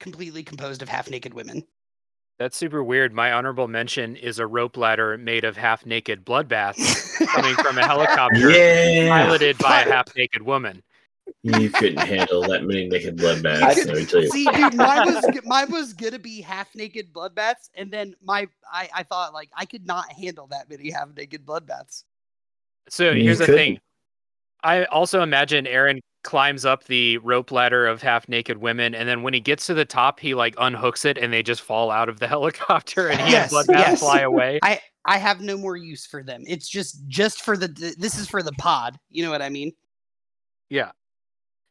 completely composed of half naked women. That's super weird. My honorable mention is a rope ladder made of half naked bloodbaths [laughs] coming from a helicopter Yeah. piloted by a half naked woman. You couldn't handle that many naked bloodbaths. Let me tell you. See, dude, mine was [laughs] mine was gonna be half naked bloodbaths, and then my I, I thought like I could not handle that many half naked bloodbaths. So You here's the couldn't. thing. I also imagine Aaron climbs up the rope ladder of half naked women, and then when he gets to the top, he like unhooks it, and they just fall out of the [laughs] helicopter, and he Yes, and Bloodbath yes. fly away. I I have no more use for them. It's just just for the this is for the pod. You know what I mean? Yeah.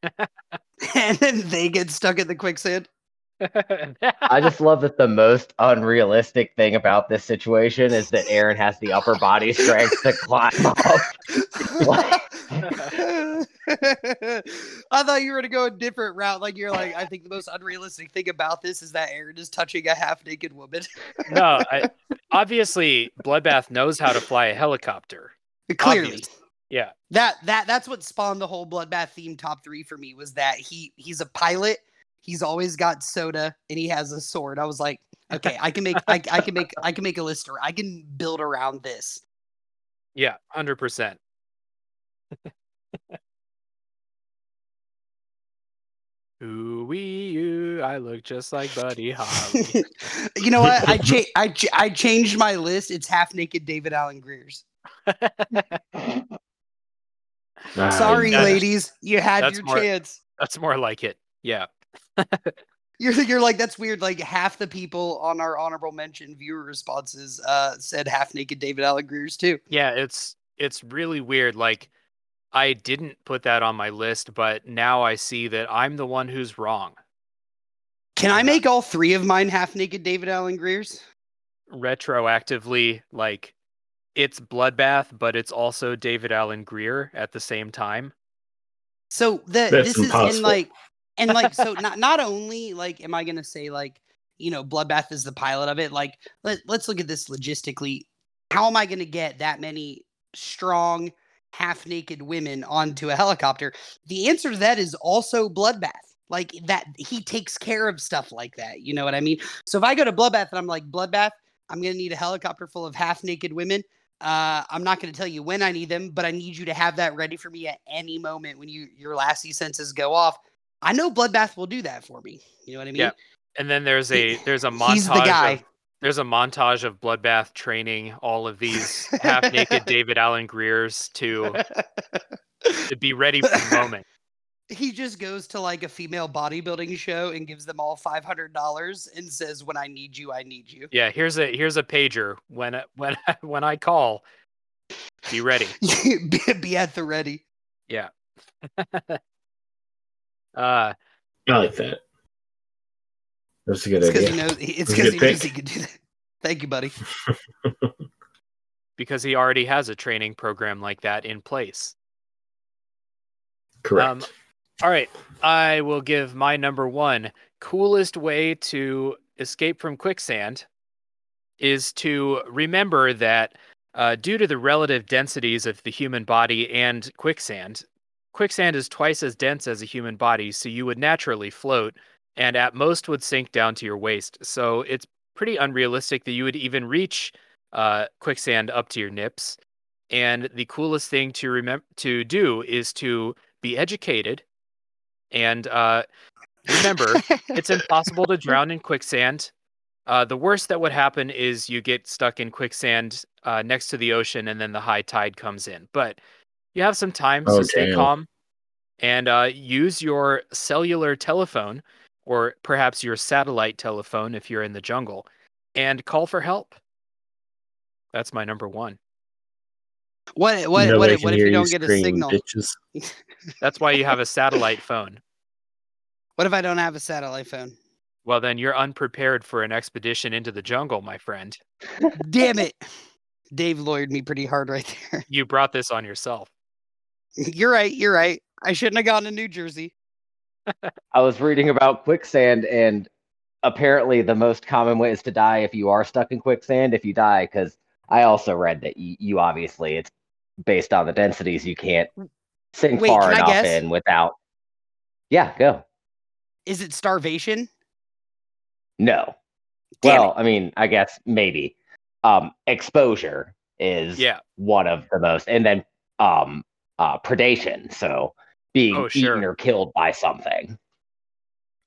[laughs] and then they get stuck in the quicksand. [laughs] I just love that the most unrealistic thing about this situation is that Aaron has the upper body strength to climb up. [laughs] I thought you were gonna go a different route. Like you're like, I think the most unrealistic thing about this is that Aaron is touching a half naked woman. no, I, obviously Bloodbath knows how to fly a helicopter. Clearly. Obvious. Yeah. That that that's what spawned the whole bloodbath theme top three for me was that he he's a pilot. He's always got soda and he has a sword. I was like, okay, I can make I, I can make I can make a list. Or I can build around this. Yeah, hundred percent. [laughs] Ooh wee you, I look just like Buddy Holly. [laughs] you know what? I [laughs] cha- I ch- I changed my list. It's half naked David Alan Grier's. Sorry, ladies, you had your more- chance. That's more like it. Yeah. [laughs] You're you're like that's weird. Like half the people on our honorable mention viewer responses uh said half naked David Alan Grier's too. Yeah, it's it's really weird. Like I didn't put that on my list, but now I see that I'm the one who's wrong. Can I make all three of mine half naked David Alan Grier's? Retroactively, like it's Bloodbath, but it's also David Alan Grier at the same time. So the That's this is in like and like so [laughs] not not only like am I gonna say like you know Bloodbath is the pilot of it like let, let's look at this logistically. How am I gonna get that many strong half naked women onto a helicopter? The answer to that is also Bloodbath. Like that he takes care of stuff like that. You know what I mean? So if I go to Bloodbath and I'm like Bloodbath, I'm gonna need a helicopter full of half naked women. Uh, I'm not going to tell you when I need them, but I need you to have that ready for me at any moment when you your lassie senses go off. I know Bloodbath will do that for me. You know what I mean? Yeah, And then there's a there's a montage. He's the guy. Of, there's a montage of Bloodbath training all of these [laughs] half naked David Alan Griers to to be ready for the moment. He just goes to like a female bodybuilding show and gives them all five hundred dollars and says, "When I need you, I need you." Yeah, here's a here's a pager. When I- when [laughs] when I call, be ready. [laughs] be, be at the ready. Yeah. [laughs] uh, I like that. That's a good It's idea. he knows. It's because good he knows he could do that. Thank you, buddy. because he already has a training program like that in place. Correct. Um, all right, I will give my number one coolest way to escape from quicksand is to remember that uh, due to the relative densities of the human body and quicksand, quicksand is twice as dense as a human body, so you would naturally float and at most would sink down to your waist. So it's pretty unrealistic that you would even reach uh, quicksand up to your nips. And the coolest thing to remember to do is to be educated and uh, remember [laughs] it's impossible to drown in quicksand. Uh, the worst that would happen is you get stuck in quicksand uh, next to the ocean, and then the high tide comes in. But you have some time Oh, to stay calm and uh, use your cellular telephone or perhaps your satellite telephone if you're in the jungle and call for help. That's my number one. What what Nobody what, can if- what if you don't get a scream, signal? Bitches. [laughs] That's why you have a satellite phone. What if I don't have a satellite phone? Well, then you're unprepared for an expedition into the jungle, my friend. Damn it. Dave lawyered me pretty hard right there. You brought this on yourself. You're right. You're right. I shouldn't have gone to New Jersey. I was reading about quicksand, and apparently the most common way is to die if you are stuck in quicksand. If you die, because I also read that you, you obviously it's based on the densities, you can't sink Wait, far can enough guess? in without. Yeah, go. Is it starvation? No. Damn well, I mean, I guess maybe. Um, exposure is Yeah. one of the most, and then um, uh, predation. So being Oh, sure. eaten or killed by something.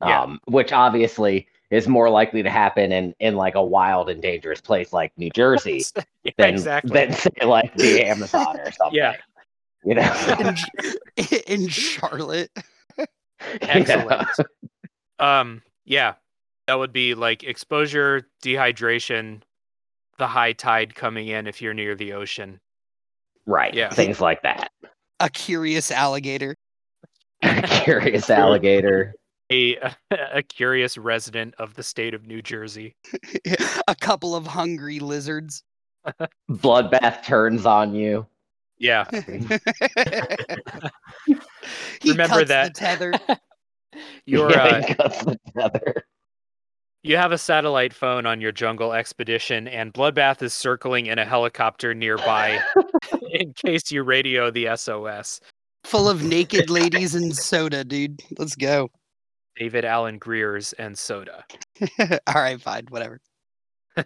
Yeah. Um, which obviously is more likely to happen in in like a wild and dangerous place like New Jersey [laughs] yeah, than exactly. than say like the [laughs] Amazon or something. Yeah. You know. [laughs] in, in Charlotte. Excellent. um, yeah, that would be like exposure, dehydration, the high tide coming in if you're near the ocean. Right. Yeah. Things like that. A curious alligator. Curious alligator. A [laughs] a curious resident of the state of New Jersey. [laughs] a couple of hungry lizards. Bloodbath turns on you. Yeah. [laughs] Remember cuts that- the tether. You're Yeah, uh, he cuts the tether. you have a satellite phone on your jungle expedition and Bloodbath is circling in a helicopter nearby in case you radio the SOS. full of naked ladies and soda, dude. Let's go. David Alan Grier's and soda. [laughs] All right, fine, whatever. [laughs]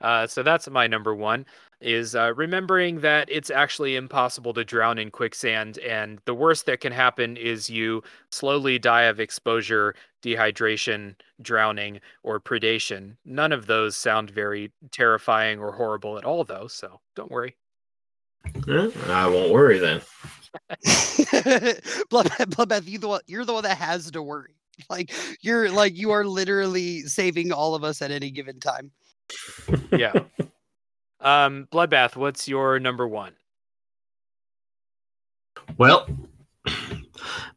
uh, so that's my number one is uh, remembering that it's actually impossible to drown in quicksand and the worst that can happen is you slowly die of exposure dehydration drowning or predation none of those sound very terrifying or horrible at all though so don't worry Eh, I won't worry then. [laughs] Bloodbath, Bloodbath, you the one, you're the one that has to worry. Like you're like you are literally saving all of us at any given time. yeah um bloodbath what's your number one Well,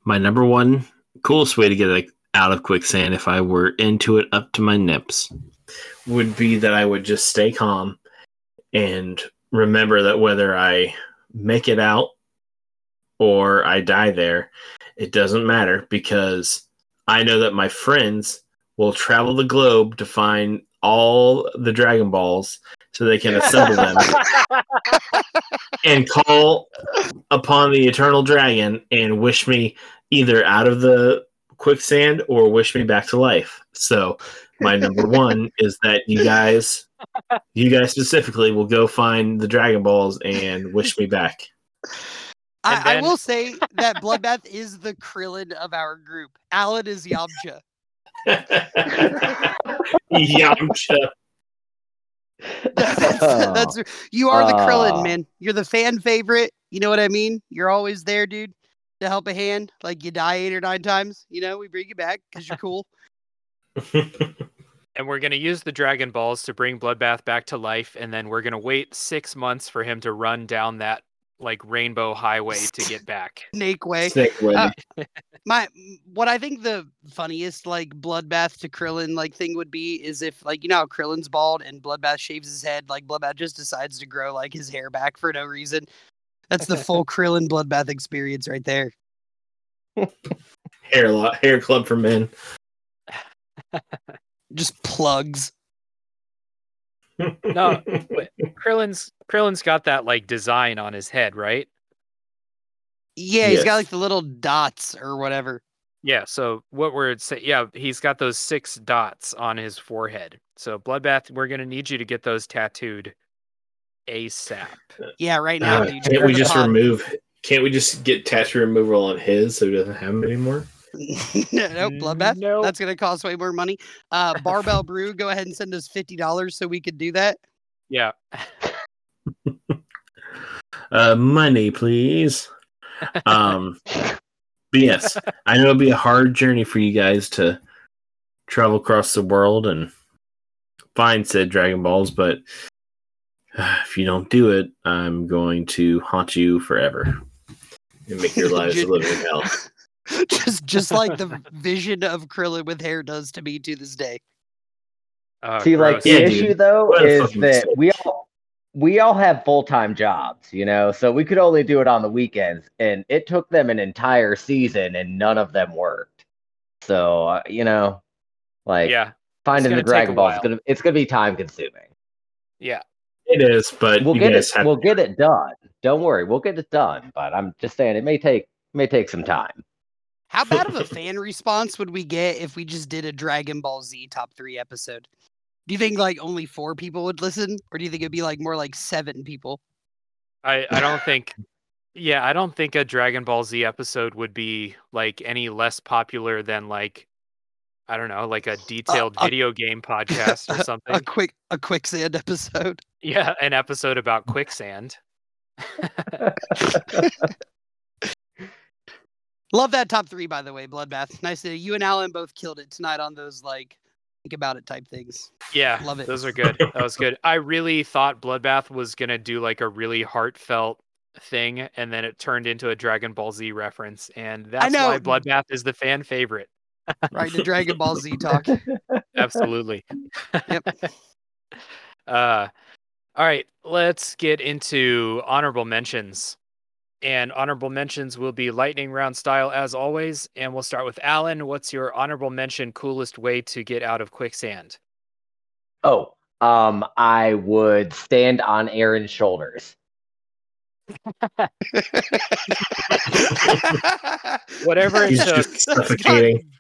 my number one coolest way to get like, out of quicksand if I were into it up to my nips would be that I would just stay calm and remember that whether I make it out or I die there, it doesn't matter because I know that my friends will travel the globe to find all the Dragon Balls so they can assemble them and call upon the eternal dragon and wish me either out of the quicksand or wish me back to life. So my number one is that you guys you guys specifically will go find the Dragon Balls and wish me back. I, And I will say that Bloodbath is the Krillin of our group. Alan is Yamcha. [laughs] Yamcha. [laughs] that's, that's you are the Krillin, man. You're the fan favorite. You know what I mean? You're always there, dude, to help a hand. Like you die eight or nine times, you know, we bring you back because you're cool. [laughs] and we're going to use the dragon balls to bring bloodbath back to life and then we're going to wait six months for him to run down that like rainbow highway to get back Snake way. Sick with Uh. My what I think the funniest like bloodbath to Krillin like thing would be is if like you know how Krillin's bald and bloodbath shaves his head, like bloodbath just decides to grow like his hair back for no reason. That's the full [laughs] Krillin bloodbath experience right there. hair lo- hair club for men. [sighs] Just plugs. No [laughs] but krillin's krillin's got that like design on his head right Yeah, he's got like the little dots or whatever. yeah so what we're saying yeah he's got those six dots on his forehead so bloodbath we're going to need you to get those tattooed asap Yeah, right now, Uh, can't we just pod. remove can't we just get tattoo removal on his so he doesn't have them anymore? [laughs] no, bloodbath. Nope. That's gonna cost way more money. Uh, [laughs] Barbell Brew, go ahead and send us fifty dollars so we could do that. yeah [laughs] Uh money, please. Um but yes, I know it'll be a hard journey for you guys to travel across the world and find said Dragon Balls, but uh, if you don't do it, I'm going to haunt you forever and make your lives a living hell. [laughs] just just like the [laughs] vision of Krillin with hair does to me to this day. uh, See, like the Yeah, dude. issue though What a is that mistake. we all we all have full time jobs, you know, so we could only do it on the weekends, and it took them an entire season, and none of them worked. So uh, you know, like yeah finding the Dragon Ball is gonna it's gonna be time consuming. yeah It is, but We'll you get it. have We'll get it done. Don't worry, we'll get it done. But I'm just saying, it may take may take some time. How bad of a [laughs] fan response would we get if we just did a Dragon Ball Z top three episode? Do you think like only four people would listen, or do you think it'd be like more like seven people? I, I don't think Yeah, I don't think a Dragon Ball Z episode would be like any less popular than like I don't know, like a detailed a- video game podcast or [laughs] something. A quick a quicksand episode. yeah, an episode about quicksand. [laughs] Love that top three, by the way, Bloodbath. Nice to you and Alan both killed it tonight on those like think about it type things. Yeah, Love it. Those are good. That was good. I really thought Bloodbath was gonna do like a really heartfelt thing, and then it turned into a Dragon Ball Z reference, and that's why Bloodbath is the fan favorite. Right to Dragon Ball Z [laughs] talk. Absolutely. Yep. [laughs] Uh, all right, let's get into honorable mentions. And honorable mentions will be lightning round style as always. And we'll start with Alan. What's your honorable mention coolest way to get out of quicksand? Oh, um, I would stand on Aaron's shoulders. [laughs] Whatever it He's took, just suffocating. [laughs]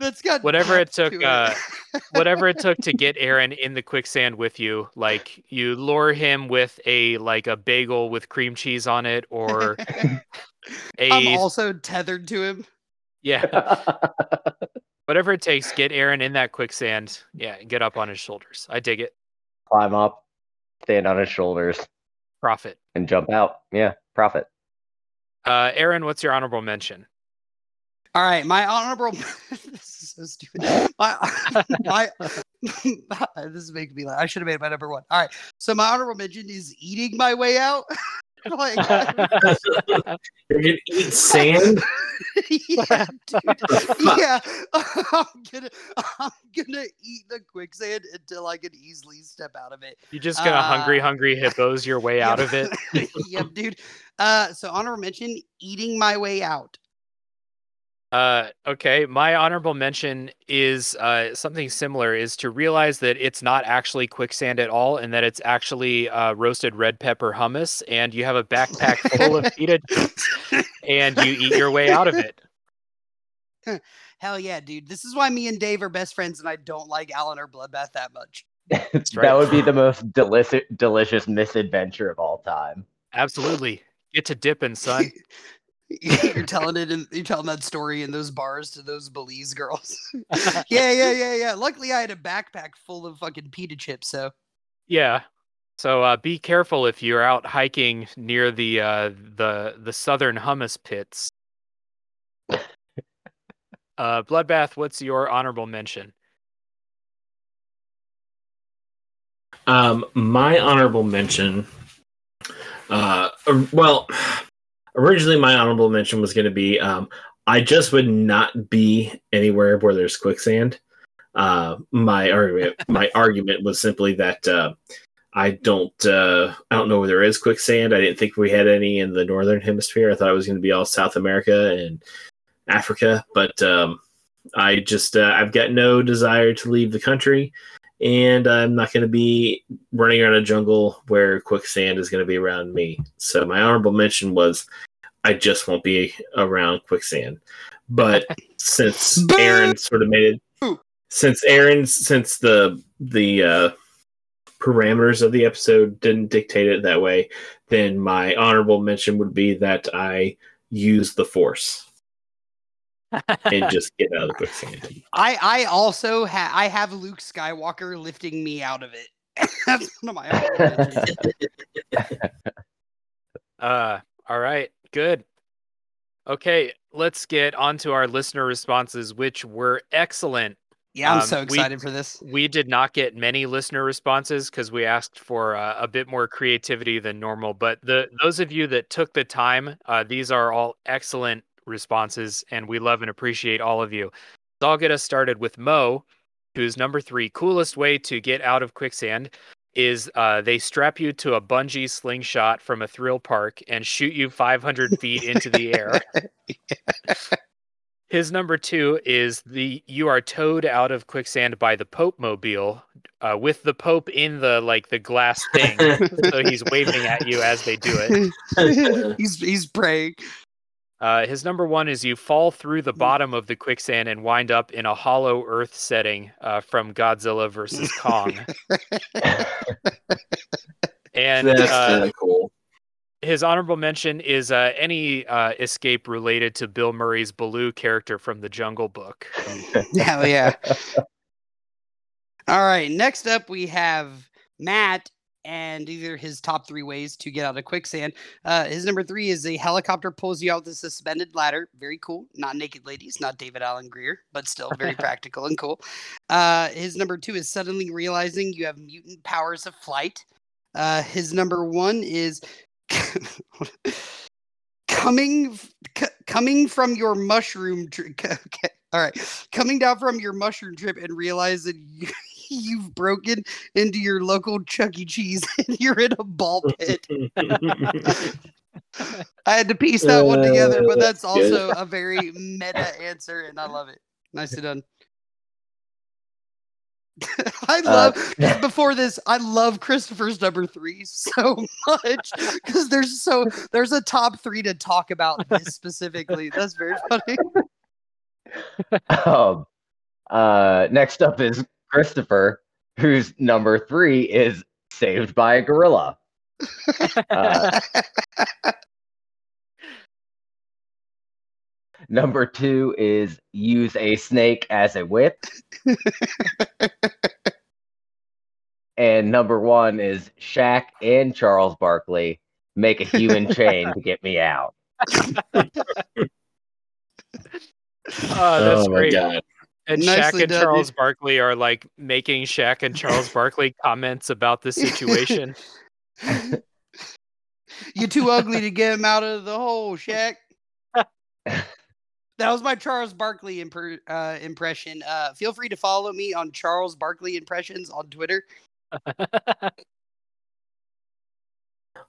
That's got whatever it took, to it. uh, [laughs] whatever it took to get Aaron in the quicksand with you. Like you lure him with a like a bagel with cream cheese on it, or [laughs] a I'm also tethered to him. yeah, [laughs] whatever it takes, get Aaron in that quicksand. Yeah, get up on his shoulders. I dig it. Climb up, stand on his shoulders, Profit. and jump out. Yeah, profit. Uh, Aaron, what's your honorable mention? All right, my honorable. This so stupid. My, [laughs] my, [laughs] this is making me laugh. I should have made my number one. All right, so my honorable mention is eating my way out. [laughs] like, You're gonna eat sand. yeah, dude. yeah, I'm gonna, I'm gonna eat the quicksand until I can easily step out of it. You're just gonna hungry, Uh, hungry hippos your way out of it. yep, dude. Uh, so honorable mention: eating my way out. Uh, okay, my honorable mention is uh, something similar: is to realize that it's not actually quicksand at all, and that it's actually uh, roasted red pepper hummus, and you have a backpack full of [laughs] pita chips, and you eat your way out of it. [laughs] Hell yeah, dude. This is why me and Dave are best friends, and I don't like Alan or Bloodbath that much. [laughs] right. That would be the most delicious, delicious misadventure of all time. Absolutely, get to dipping, son. [laughs] you're telling it, and you're telling that story in those bars to those Belize girls. [laughs] [laughs] yeah, yeah, yeah, yeah. Luckily, I had a backpack full of fucking pita chips, so Yeah. So uh, be careful if you're out hiking near the uh, the the southern hummus pits. Uh, Bloodbath, what's your honorable mention? Um, my honorable mention. Uh, well, originally my honorable mention was going to be um, I just would not be anywhere where there's quicksand. Uh, my argument, [laughs] my argument was simply that uh, I don't, uh, I don't know where there is quicksand. I didn't think we had any in the northern hemisphere. I thought it was going to be all South America and Africa, but um, I just, uh, I've got no desire to leave the country and I'm not going to be running around a jungle where quicksand is going to be around me. So my honorable mention was I just won't be around quicksand. But [laughs] since Aaron sort of made it, since Aaron, since the the uh, parameters of the episode didn't dictate it that way, then my honorable mention would be that I use the force and [laughs] just get out of the quicksand. I I also ha- I have Luke Skywalker lifting me out of it. [laughs] That's one of my honorable mentions. Uh, all right, good. Okay, let's get on to our listener responses, which were excellent. Yeah, I'm Um, so we- excited for this. We did not get many listener responses because we asked for uh, a bit more creativity than normal. But the those of you that took the time, uh, these are all excellent responses, and we love and appreciate all of you. So I'll get us started with Mo, who's number three. Coolest way to get out of quicksand is uh, they strap you to a bungee slingshot from a thrill park and shoot you 500 [laughs] feet into the air. [laughs] His number two is the you are towed out of quicksand by the Pope mobile, uh, with the Pope in the like the glass thing, so he's waving at you as they do it. [laughs] he's he's praying. Uh, his number one is you fall through the bottom of the quicksand and wind up in a hollow Earth setting uh, from Godzilla versus Kong. And That's uh, kind of cool. his honorable mention is uh, any uh, escape related to Bill Murray's Baloo character from the Jungle Book. [laughs] Hell yeah. All right. Next up, we have Matt and either his top three ways to get out of quicksand. Uh, his number three is a helicopter pulls you out the suspended ladder. Very cool. Not naked ladies, not David Alan Grier, but still very [laughs] practical and cool. Uh, his number two is suddenly realizing you have mutant powers of flight. Uh, his number one is [laughs] coming c- coming from your mushroom trip. [laughs] Okay. All right, coming down from your mushroom trip and realizing you, [laughs] you've broken into your local Chuck E. Cheese [laughs] and you're in a ball pit. [laughs] I had to piece that one together, but Uh, that's good. also a very meta answer, and I love it. Nicely done. I love before this. I love Christopher's number three so much because there's so there's a top three to talk about this specifically. That's very funny. um, uh, next up is Christopher, whose number three is Saved by a Gorilla. Uh, number two is Use a Snake as a Whip. and number one is Shaq and Charles Barkley make a human chain to get me out. [laughs] Oh, that's oh my great. God. And Nicely Shaq and done, Charles dude. Barkley are like making Shaq and Charles [laughs] Barkley comments about the situation. [laughs] You're too ugly to get him out of the hole, Shaq. that was my Charles Barkley imper- uh, impression. Uh, feel free to follow me on Charles Barkley impressions on Twitter. [laughs]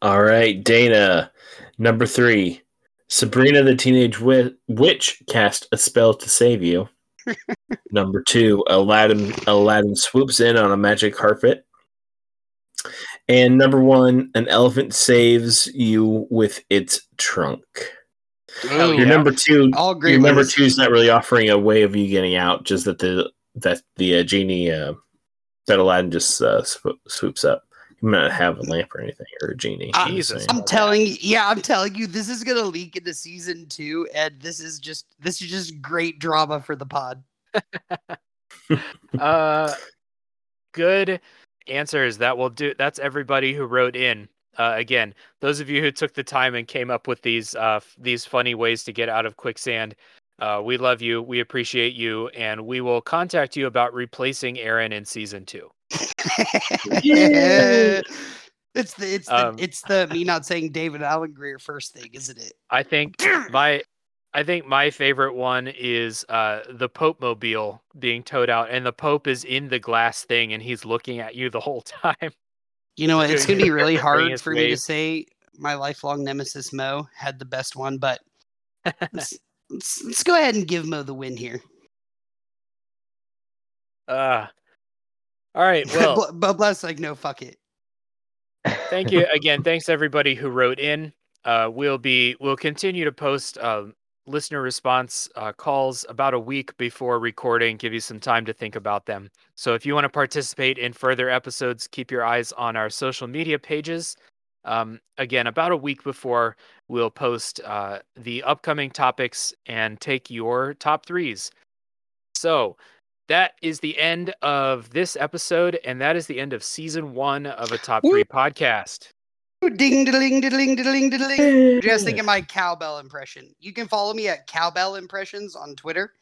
All right, Dana. Number three. Sabrina the Teenage Witch cast a spell to save you. Number two, Aladdin Aladdin swoops in on a magic carpet. And number one, an elephant saves you with its trunk. Hell Your yeah. number two, All great. your number two is not really offering a way of you getting out, just that the that the uh, genie uh, that Aladdin just uh, sw- swoops up. You might not have a lamp or anything or a genie. I'm Jesus. I'm telling you, yeah, I'm telling you, this is gonna leak into season two, and this is just this is just great drama for the pod. [laughs] uh, good answers. That will do. That's everybody who wrote in. Uh, again, those of you who took the time and came up with these uh, f- these funny ways to get out of quicksand, uh, we love you. We appreciate you, and we will contact you about replacing Aaron in season two. Yeah. [laughs] It's the it's the Um, it's the me not saying David Alan Grier first thing, isn't it? I think my I think my favorite one is uh, the Pope mobile being towed out, and the Pope is in the glass thing, and he's looking at you the whole [laughs] time. You know, it's gonna be really hard for me to say my lifelong nemesis Mo had the best one, but let's, [laughs] let's, let's go ahead and give Mo the win here. Uh, all right. [laughs] Well, but, bless like no fuck it. thank you again. Thanks everybody who wrote in. Uh, we'll be we'll continue to post uh, listener response uh, calls about a week before recording. Give you some time to think about them. So if you want to participate in further episodes, keep your eyes on our social media pages. Um, again, about a week before we'll post uh, the upcoming topics and take your top threes. So that is the end of this episode, and that is the end of season one of a top Woo! three podcast. Ding diddling diddling diddling diddling. Just thinking my cowbell impression. You can follow me at cowbell impressions on Twitter.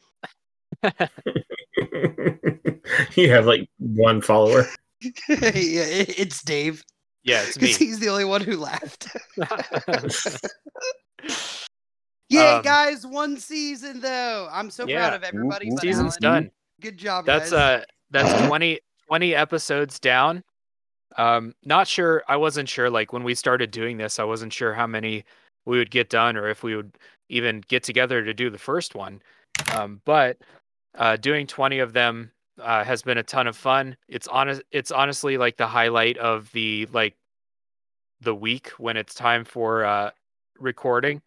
you have like one follower. yeah, it- it's Dave. Yeah, it's me. He's the only one who laughed. Yeah, Um, guys, one season though. I'm so Yeah. proud of everybody. Season's Alan. done. Good job, That's guys. uh that's 20, 20 episodes down. Um not sure I wasn't sure like when we started doing this, I wasn't sure how many we would get done or if we would even get together to do the first one. Um but uh doing 20 of them uh, has been a ton of fun. It's honest it's honestly like the highlight of the like the week when it's time for uh recording.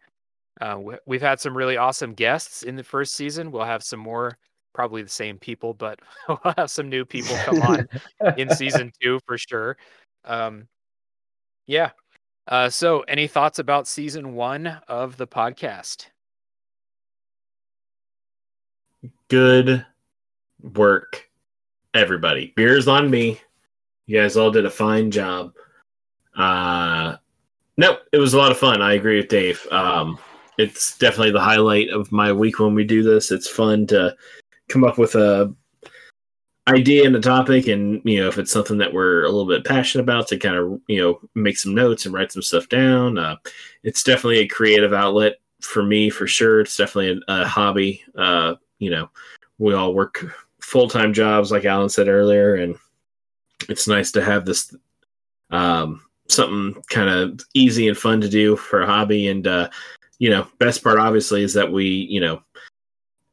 Uh, we- we've had some really awesome guests in the first season. We'll have some more, probably the same people, but [laughs] we'll have some new people come on in season [laughs] two for sure. Um, yeah. Uh, so, any thoughts about season one of the podcast? Good work, everybody. Beers on me. You guys all did a fine job. Uh, no, it was a lot of fun. I agree with Dave. Um, it's definitely the highlight of my week when we do this. It's fun to come up with a idea and a topic, and you know, if it's something that we're a little bit passionate about, to kind of you know make some notes and write some stuff down. Uh, it's definitely a creative outlet for me, for sure. It's definitely a, a hobby. Uh, you know, we all work full time jobs, like Alan said earlier, and it's nice to have this um, something kind of easy and fun to do for a hobby. And uh, you know, best part obviously is that we, you know,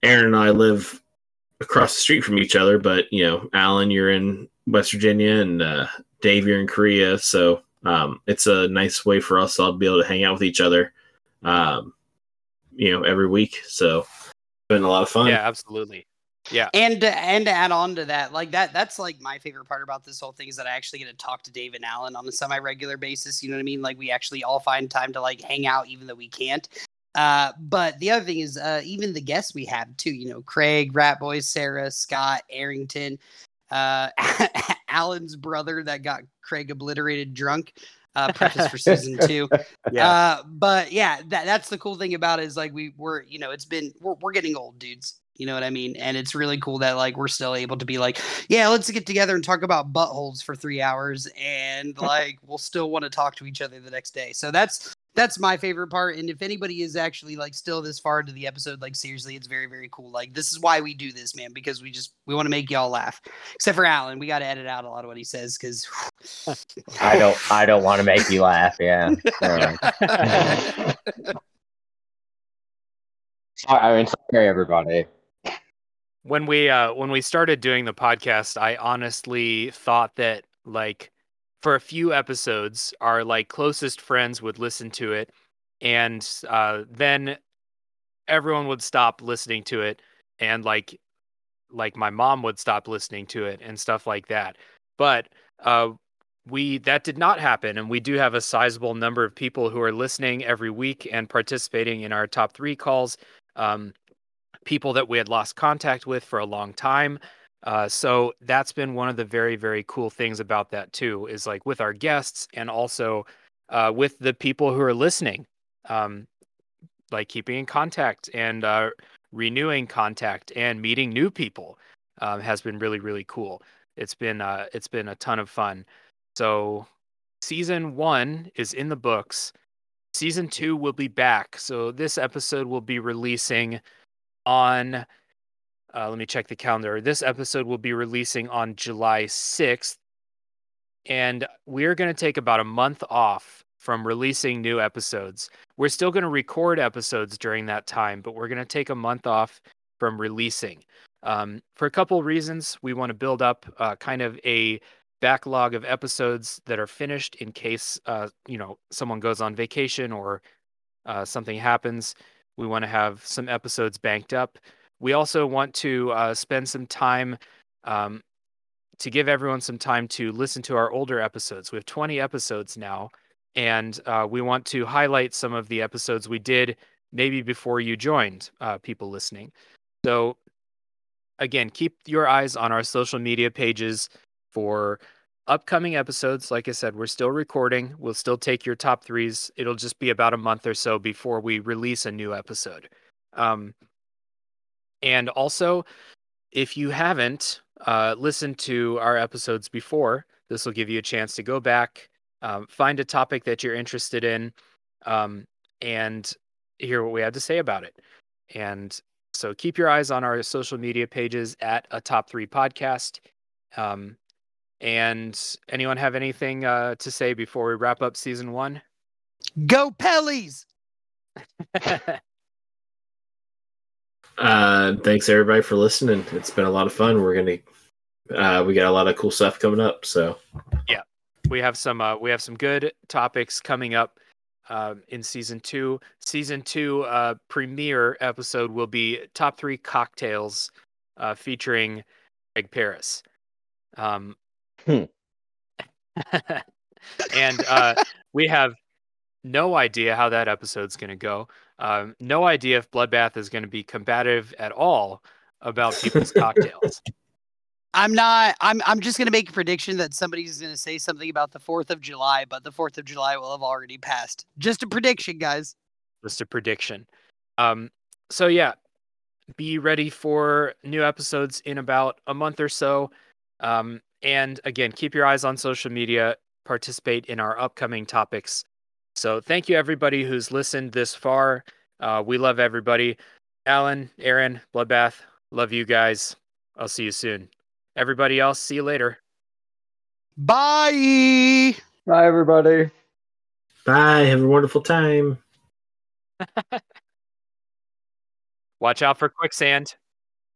Aaron and I live across the street from each other, but you know, Alan, you're in West Virginia, and uh, Dave, you're in Korea, so um, it's a nice way for us all to be able to hang out with each other, um, you know, every week. So, it's been a lot of fun. Yeah, absolutely. Yeah. And to, and to add on to that, like that that's like my favorite part about this whole thing is that I actually get to talk to Dave and Alan on a semi-regular basis. You know what I mean? Like we actually all find time to like hang out even though we can't. Uh, but the other thing is uh, even the guests we have too, you know, Craig, Rat Boy, Sarah, Scott, Arrington, uh, [laughs] Alan's brother that got Craig obliterated drunk. Uh, preface for season [laughs] two. Yeah. Uh, but yeah, that, that's the cool thing about it is like we we're you know it's been we're, we're getting old dudes. You know what I mean? And it's really cool that like we're still able to be like, yeah, let's get together and talk about buttholes for three hours, and [laughs] like we'll still want to talk to each other the next day. So that's that's my favorite part. And if anybody is actually like still this far into the episode, like seriously, it's very very cool. Like this is why we do this, man, because we just we want to make y'all laugh. Except for Alan, we got to edit out a lot of what he says because [laughs] I don't. I don't want to make you laugh. Yeah. [laughs] All right. Sorry, I mean, sorry, everybody. when we uh when we started doing the podcast i honestly thought that like for a few episodes our like closest friends would listen to it and uh then everyone would stop listening to it and like like my mom would stop listening to it and stuff like that but uh we that did not happen and we do have a sizable number of people who are listening every week and participating in our top 3 calls um people that we had lost contact with for a long time. Uh, so that's been one of the very, very cool things about that too, is like with our guests and also uh, with the people who are listening, um, like keeping in contact and uh, renewing contact and meeting new people um, has been really, really cool. It's been uh, it's been a ton of fun. So season one is in the books. Season two will be back. So this episode will be releasing on uh, let me check the calendar. This episode will be releasing on July 6th. And we're going to take about a month off from releasing new episodes. We're still going to record episodes during that time, but we're going to take a month off from releasing. Um, for a couple reasons, we want to build up uh, kind of a backlog of episodes that are finished in case uh, you know someone goes on vacation or uh, something happens. We want to have some episodes banked up. We also want to uh, spend some time um, to give everyone some time to listen to our older episodes. We have 20 episodes now, and uh, we want to highlight some of the episodes we did maybe before you joined, uh, people listening. So, again, keep your eyes on our social media pages for upcoming episodes. Like I said, we're still recording. We'll still take your top threes. It'll just be about a month or so before we release a new episode. Um, and also, if you haven't uh, listened to our episodes before, this will give you a chance to go back, um, find a topic that you're interested in, um, and hear what we had to say about it. And so keep your eyes on our social media pages at a top three podcast. Um, and anyone have anything uh, to say before we wrap up season one? go Pellies. [laughs] Uh, thanks everybody for listening. It's been a lot of fun. We're gonna uh, we got a lot of cool stuff coming up. So yeah, we have some uh, we have some good topics coming up um, in season two. Season two uh, premiere episode will be top three cocktails uh, featuring Greg Paris. Um, Hmm. [laughs] and uh, we have no idea how that episode's going to go. Um, no idea if Bloodbath is going to be combative at all about people's cocktails. [laughs] I'm not. I'm. I'm just gonna make a prediction that somebody's gonna say something about the Fourth of July, but the Fourth of July will have already passed. Just a prediction, guys. Just a prediction. Um, so yeah, be ready for new episodes in about a month or so. Um, and again, keep your eyes on social media. Participate in our upcoming topics. So thank you everybody who's listened this far. Uh, we love everybody. Alan, Aaron, Bloodbath, love you guys. I'll see you soon. Everybody else, see you later. Bye. Bye, everybody. Bye. Have a wonderful time. [laughs] Watch out for quicksand.